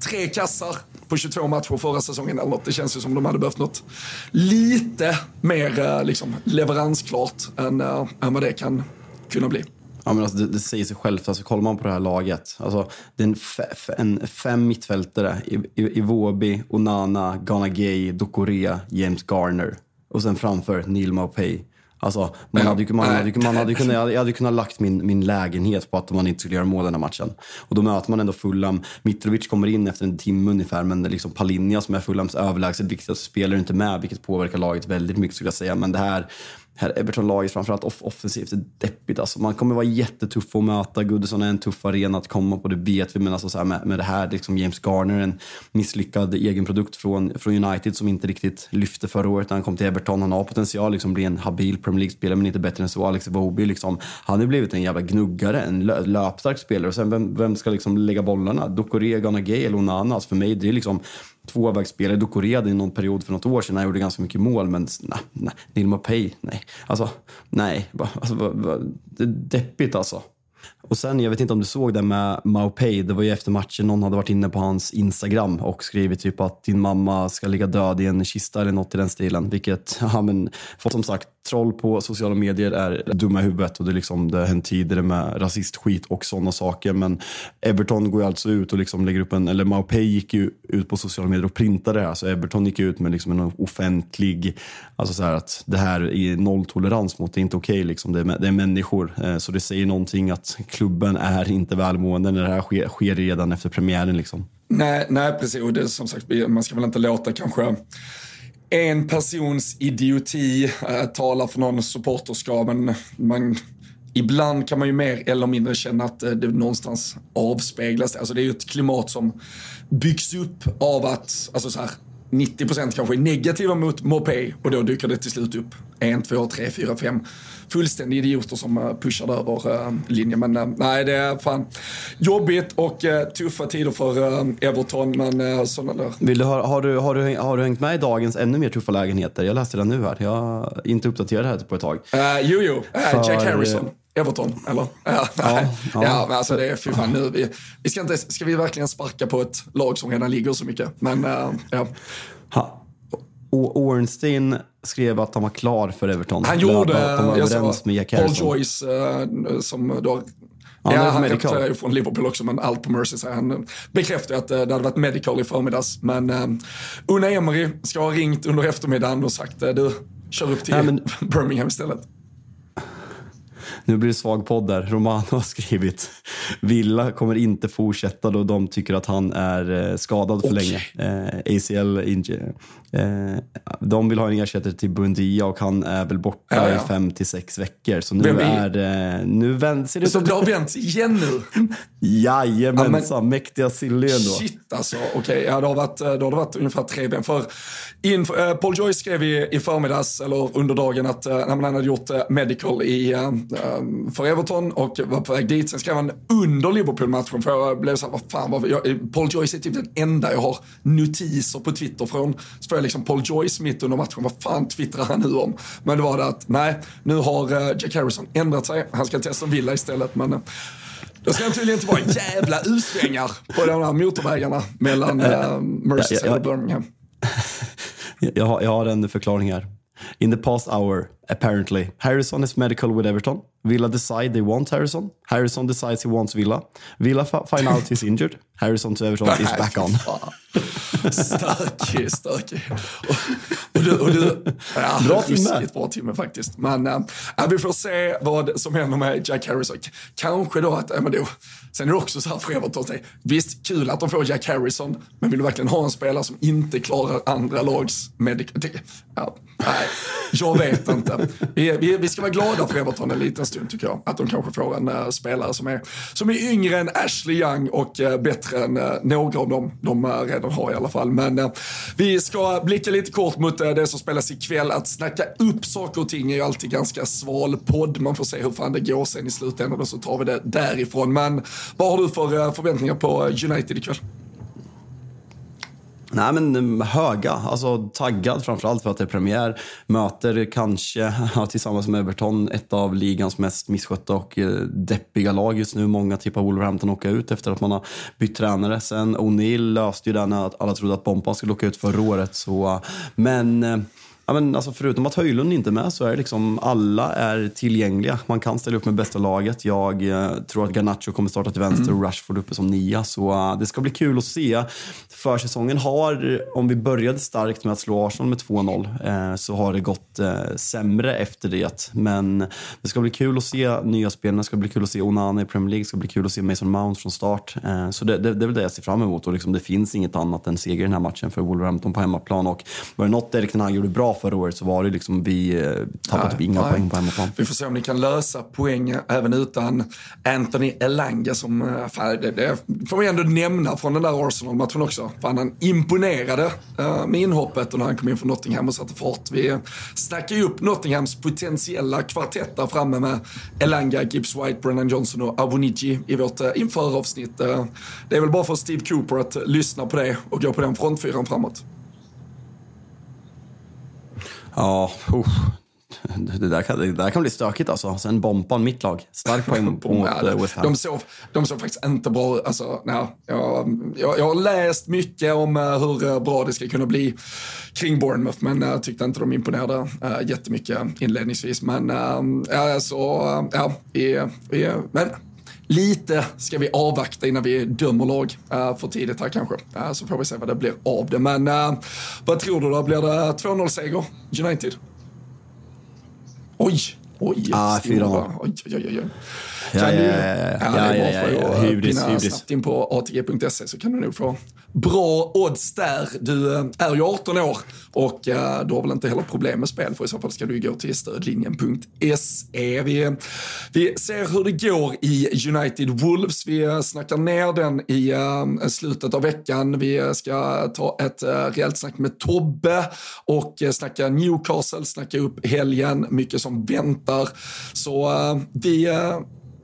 [SPEAKER 1] tre kassar på 22 matcher förra säsongen eller något. Det känns ju som de hade behövt något lite mer liksom, leveransklart än, än vad det kan kunna bli.
[SPEAKER 2] Ja, men alltså, det, det säger sig självt. Alltså, kollar man på det här laget. Alltså, det är en, en fem mittfältare. Iwobi, Onana, Ghana Gay, Dokorea, James Garner och sen framför Neil Maupay. Alltså, man hade, man, hade, man hade kunnat, jag hade kunnat lagt min, min lägenhet på att man inte skulle göra mål den här matchen. Och då möter man ändå Fulham. Mitrovic kommer in efter en timme ungefär, men liksom Palinja som är Fulhams överlägset viktigaste spelare inte med, vilket påverkar laget väldigt mycket skulle jag säga. Men det här, här Everton-laget, framförallt off offensivt, är deppigt. Alltså, man kommer vara jättetuff att möta. Goodison är en tuff arena att komma på, det vet vi. Men alltså, så här, med, med det här, liksom James Garner, en misslyckad egen produkt från, från United som inte riktigt lyfte förra året när han kom till Everton. Han har potential liksom bli en habil Premier League-spelare, men inte bättre än så. Alex Iwobi, liksom, han har blivit en jävla gnuggare, en löpstark spelare. Och sen vem, vem ska liksom lägga bollarna? Dukore Gay eller Onana? Alltså, för mig, det är liksom tvåvägsspelare. Ducoreda i någon period för något år sedan. Han gjorde ganska mycket mål, men nej, nej. Neil Mopay, nej. Alltså, nej. Alltså, det är deppigt alltså. Och sen, jag vet inte om du såg det med Maupay, det var ju efter matchen, någon hade varit inne på hans Instagram och skrivit typ att din mamma ska ligga död i en kista eller något i den stilen. Vilket, ja men, som sagt, troll på sociala medier är dumma i huvudet och det, liksom, det har hänt tidigare med rasistskit och sådana saker. Men Everton går ju alltså ut och liksom lägger upp en, eller Maupay gick ju ut på sociala medier och printade det här. Så Everton gick ut med liksom en offentlig, alltså så här att det här är nolltolerans mot, det är inte okej okay, liksom. det, är, det är människor. Eh, så det säger någonting att klubben är inte välmående när det här sker, sker redan efter premiären liksom.
[SPEAKER 1] Nej, nej precis. Och det, som sagt, man ska väl inte låta kanske en persons idioti eh, äh, talar för någon supporterskap, men man, ibland kan man ju mer eller mindre känna att äh, det någonstans avspeglas. Alltså det är ju ett klimat som byggs upp av att, alltså så här, 90% kanske är negativa mot Mopé och då dyker det till slut upp en, två, tre, fyra, fem fullständiga idioter som eh, pushar över uh, linjen. Men uh, nej, det är fan jobbigt och uh, tuffa tider för Everton. Men uh, sådana där.
[SPEAKER 2] Vill du, har, har, du, har, du, har du hängt med i dagens ännu mer tuffa lägenheter? Jag läste den nu här. Jag har inte uppdaterat det här på ett tag.
[SPEAKER 1] jo, jo. För... Jack Harrison. Everton, eller? Ja, ja, ja. ja men alltså det är, fy fan nu. Vi, vi ska, inte, ska vi verkligen sparka på ett lag som redan ligger så mycket? Men, uh, ja.
[SPEAKER 2] Ha. Ornstein skrev att han var klar för Everton.
[SPEAKER 1] Han gjorde, att de var överens med Jack Paul Joyce, uh, som då Ja, ja han representerar ju från Liverpool också, men allt på Mercy säger han. Bekräftar att uh, det hade varit medical i förmiddags. Men uh, Una Emery ska ha ringt under eftermiddagen och sagt du, kör upp till ja, men... Birmingham istället.
[SPEAKER 2] Nu blir det svag podd där. Romano har skrivit Villa kommer inte fortsätta då de tycker att han är eh, skadad för okay. länge. Eh, ACL injury. Eh, de vill ha en ersättare till Buendia och han är väl borta ja, ja. i fem till sex veckor. Så nu är det... Nu vänt, ser det
[SPEAKER 1] Så det har vänt igen nu?
[SPEAKER 2] Jajamensan, ja, mäktiga Silly ändå.
[SPEAKER 1] Shit alltså. Okej, okay. ja, det, har varit, har det varit ungefär tre ben. För in, äh, Paul Joyce skrev i, i förmiddags, eller under dagen, att äh, han hade gjort medical i, för Everton och var på väg dit. Sen skrev han under Liverpool-matchen, för jag blev såhär, vad fan, vad, jag, Paul Joyce är typ den enda jag har notiser på Twitter från. Så får jag liksom Paul Joyce mitt under matchen, vad fan twittrar han nu om? Men det var det att, nej, nu har Jack Harrison ändrat sig. Han ska testa Villa istället, men det ska tydligen inte vara jävla U-svängar på de här motorvägarna mellan uh, Merseyside och Birmingham.
[SPEAKER 2] Jag har, jag har en förklaring här. In the past hour, apparently, Harrison is medical with Everton. Villa decide they want Harrison. Harrison decides he wants Villa. Villa find out he's injured. Harrison to Everton is back on.
[SPEAKER 1] stökig, stökig. Och, och du, och du, ja, bra timme. bra timme faktiskt. Men äh, vi får se vad som händer med Jack Harrison. Kanske då att, äh, men då, sen är det också så här för Everton, visst kul att de får Jack Harrison, men vill du verkligen ha en spelare som inte klarar andra lags medic... Ja, nej, jag vet inte. Vi, vi, vi, ska vara glada för Everton en liten stund tycker jag. Att de kanske får en äh, spelare som är, som är yngre än Ashley Young och äh, bättre än eh, några av dem de redan har i alla fall. Men vi ska blicka lite kort mot det som spelas ikväll. Att snacka upp saker och ting är ju alltid ganska sval podd. Man får se hur fan det går sen i slutändan och så tar vi det därifrån. Men vad har du för förväntningar på United ikväll?
[SPEAKER 2] Nej men mm, höga, alltså taggad framförallt för att det är premiär. Möter kanske, tillsammans med Everton, ett av ligans mest misskötta och eh, deppiga lag just nu. Många tippar Wolverhampton åka ut efter att man har bytt tränare. Sen O'Neill löste ju det när alla trodde att Bompa skulle åka ut förra året. Så, men eh, Ja, men alltså förutom att Höjlund inte är med så är liksom alla är tillgängliga. Man kan ställa upp med bästa laget. Jag eh, tror att Garnacho kommer starta till vänster och Rashford uppe som nia. Så uh, det ska bli kul att se. Försäsongen har, om vi började starkt med att slå Arsenal med 2-0, eh, så har det gått eh, sämre efter det. Men det ska bli kul att se nya spelarna. Det ska bli kul att se Onana i Premier League. Det ska bli kul att se Mason Mount från start. Eh, så det, det, det är väl det jag ser fram emot. Och liksom, det finns inget annat än seger i den här matchen för Wolverhampton på hemmaplan. Och var det något Erik Ten Hag gjorde bra förra året så var det liksom vi eh, tappade typ inga nej. poäng på hemmaplan.
[SPEAKER 1] Vi får se om ni kan lösa poäng även utan Anthony Elanga som, eh, fan, det, det får vi ändå nämna från den där Arsenal-matchen också. Fan, han imponerade uh, med inhoppet och när han kom in från Nottingham och satte fart. Vi snackar ju upp Nottinghams potentiella kvartett där framme med Elanga, Gibbs White, Brennan Johnson och Avoniji i vårt uh, införavsnitt. Uh, det är väl bara för Steve Cooper att lyssna på det och gå på den frontfyran framåt.
[SPEAKER 2] Ja, uh, Det där, kan, det där kan bli stökigt alltså. Sen Bompan, mitt lag. Stark poäng mot
[SPEAKER 1] Ja,
[SPEAKER 2] eh, West Ham.
[SPEAKER 1] de, såg, de såg faktiskt inte bra alltså, nej, jag, jag, jag har läst mycket om uh, hur uh, bra det ska kunna bli kring Bournemouth, men jag tyckte inte de imponerade uh, jättemycket inledningsvis. Men uh, alltså, ja, vi, vi, men lite ska vi avvakta innan vi dömer lag uh, för tidigt här kanske. Uh, så får vi se vad det blir av det. Men uh, vad tror du då? Blir det 2-0-seger United? Oj! Oj,
[SPEAKER 2] Ah,
[SPEAKER 1] stora.
[SPEAKER 2] 4-0.
[SPEAKER 1] Oj, oj, oj, oj.
[SPEAKER 2] Ja,
[SPEAKER 1] Kan
[SPEAKER 2] ja,
[SPEAKER 1] du-
[SPEAKER 2] ja, ja,
[SPEAKER 1] Ja, det
[SPEAKER 2] ja, ja,
[SPEAKER 1] för
[SPEAKER 2] ja,
[SPEAKER 1] att
[SPEAKER 2] hybris, hybris.
[SPEAKER 1] snabbt in på atg.se så kan du nog få bra odds där. Du eh, är ju 18 år och eh, du har väl inte heller problem med spel för i så fall ska du ju gå till stödlinjen.se. Vi, vi ser hur det går i United Wolves. Vi eh, snackar ner den i slutet av veckan. Vi ska ta ett rejält snack med Tobbe och snacka Newcastle, snacka upp helgen, mycket som väntar. Så vi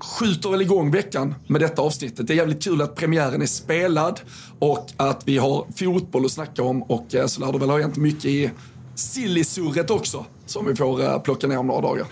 [SPEAKER 1] skjuter väl igång veckan med detta avsnittet. Det är jävligt kul att premiären är spelad och att vi har fotboll att snacka om och eh, så lär det väl ha hänt mycket i sillisurret också som vi får eh, plocka ner om några dagar.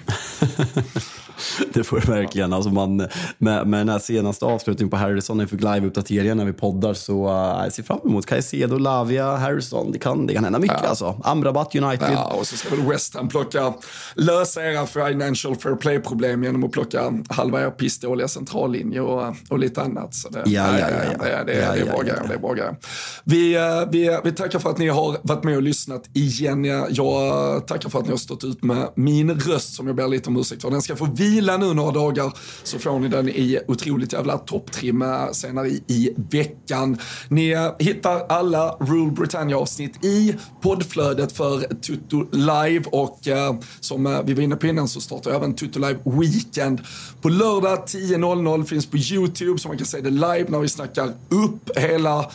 [SPEAKER 2] Det får det verkligen. Alltså man, med, med den här senaste avslutningen på Harrison, när vi fick live-uppdateringar när vi poddar, så uh, jag ser fram emot Caicedo, Lavia, Harrison. Det kan, det kan hända mycket alltså. Amrabat United.
[SPEAKER 1] Ja, och så ska väl West Ham plocka, lösa era financial fair play-problem genom att plocka halva er pissdåliga centrallinje och, och lite annat. Så det,
[SPEAKER 2] Ja, ja, ja, ja.
[SPEAKER 1] Det, det,
[SPEAKER 2] Ja,
[SPEAKER 1] det är
[SPEAKER 2] ja,
[SPEAKER 1] bra
[SPEAKER 2] ja,
[SPEAKER 1] grejer.
[SPEAKER 2] ja.
[SPEAKER 1] Det är bra grejer. Vi, eh, vi, vi tackar för att ni har varit med och lyssnat igen. Jag tackar för att ni har stått ut med min röst som jag ber lite om ursäkt för. Den ska få vila Vila nu några dagar så får ni den i otroligt jävla topptrim eh, senare i, i veckan. Ni eh, hittar alla Rule Britannia-avsnitt i poddflödet för Tutto Live och eh, som eh, vi var inne på innan så startar även Tutto Live Weekend. På lördag 10.00 finns på YouTube så man kan se det live när vi snackar upp hela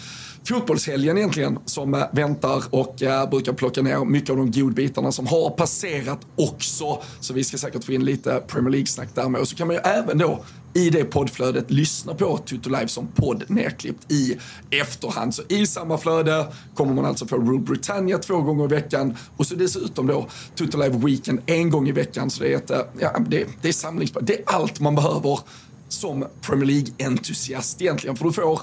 [SPEAKER 1] fotbollshelgen egentligen som eh, väntar och eh, brukar plocka ner mycket av de godbitarna som har passerat också. Så vi ska säkert få in lite Premier League-snack där med. Och så kan man ju även då i det poddflödet lyssna på Tutu Live som podd nedklippt i efterhand. Så i samma flöde kommer man alltså få Rule Britannia två gånger i veckan och så dessutom då Tutu Live Weekend en gång i veckan. Så det är, ett, eh, ja, det, det är samlings... Det är allt man behöver som Premier League-entusiast egentligen. För du får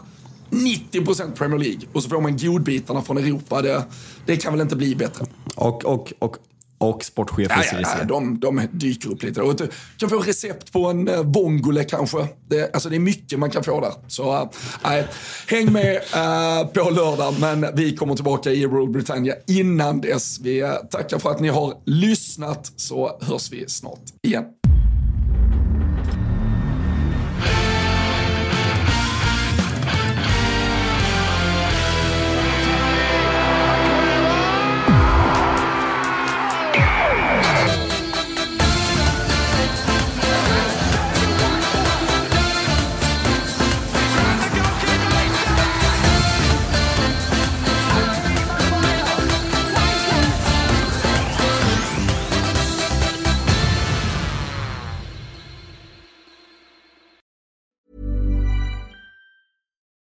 [SPEAKER 1] 90% Premier League och så får man godbitarna från Europa. Det, det kan väl inte bli bättre.
[SPEAKER 2] Och, och, och, och sportchef
[SPEAKER 1] Ja, ja, ja, de, de dyker upp lite. Och du kan få recept på en uh, vongole kanske. Det, alltså det är mycket man kan få där. Så nej, häng med uh, på lördag, men vi kommer tillbaka i Rule Britannia innan dess. Vi uh, tackar för att ni har lyssnat, så hörs vi snart igen.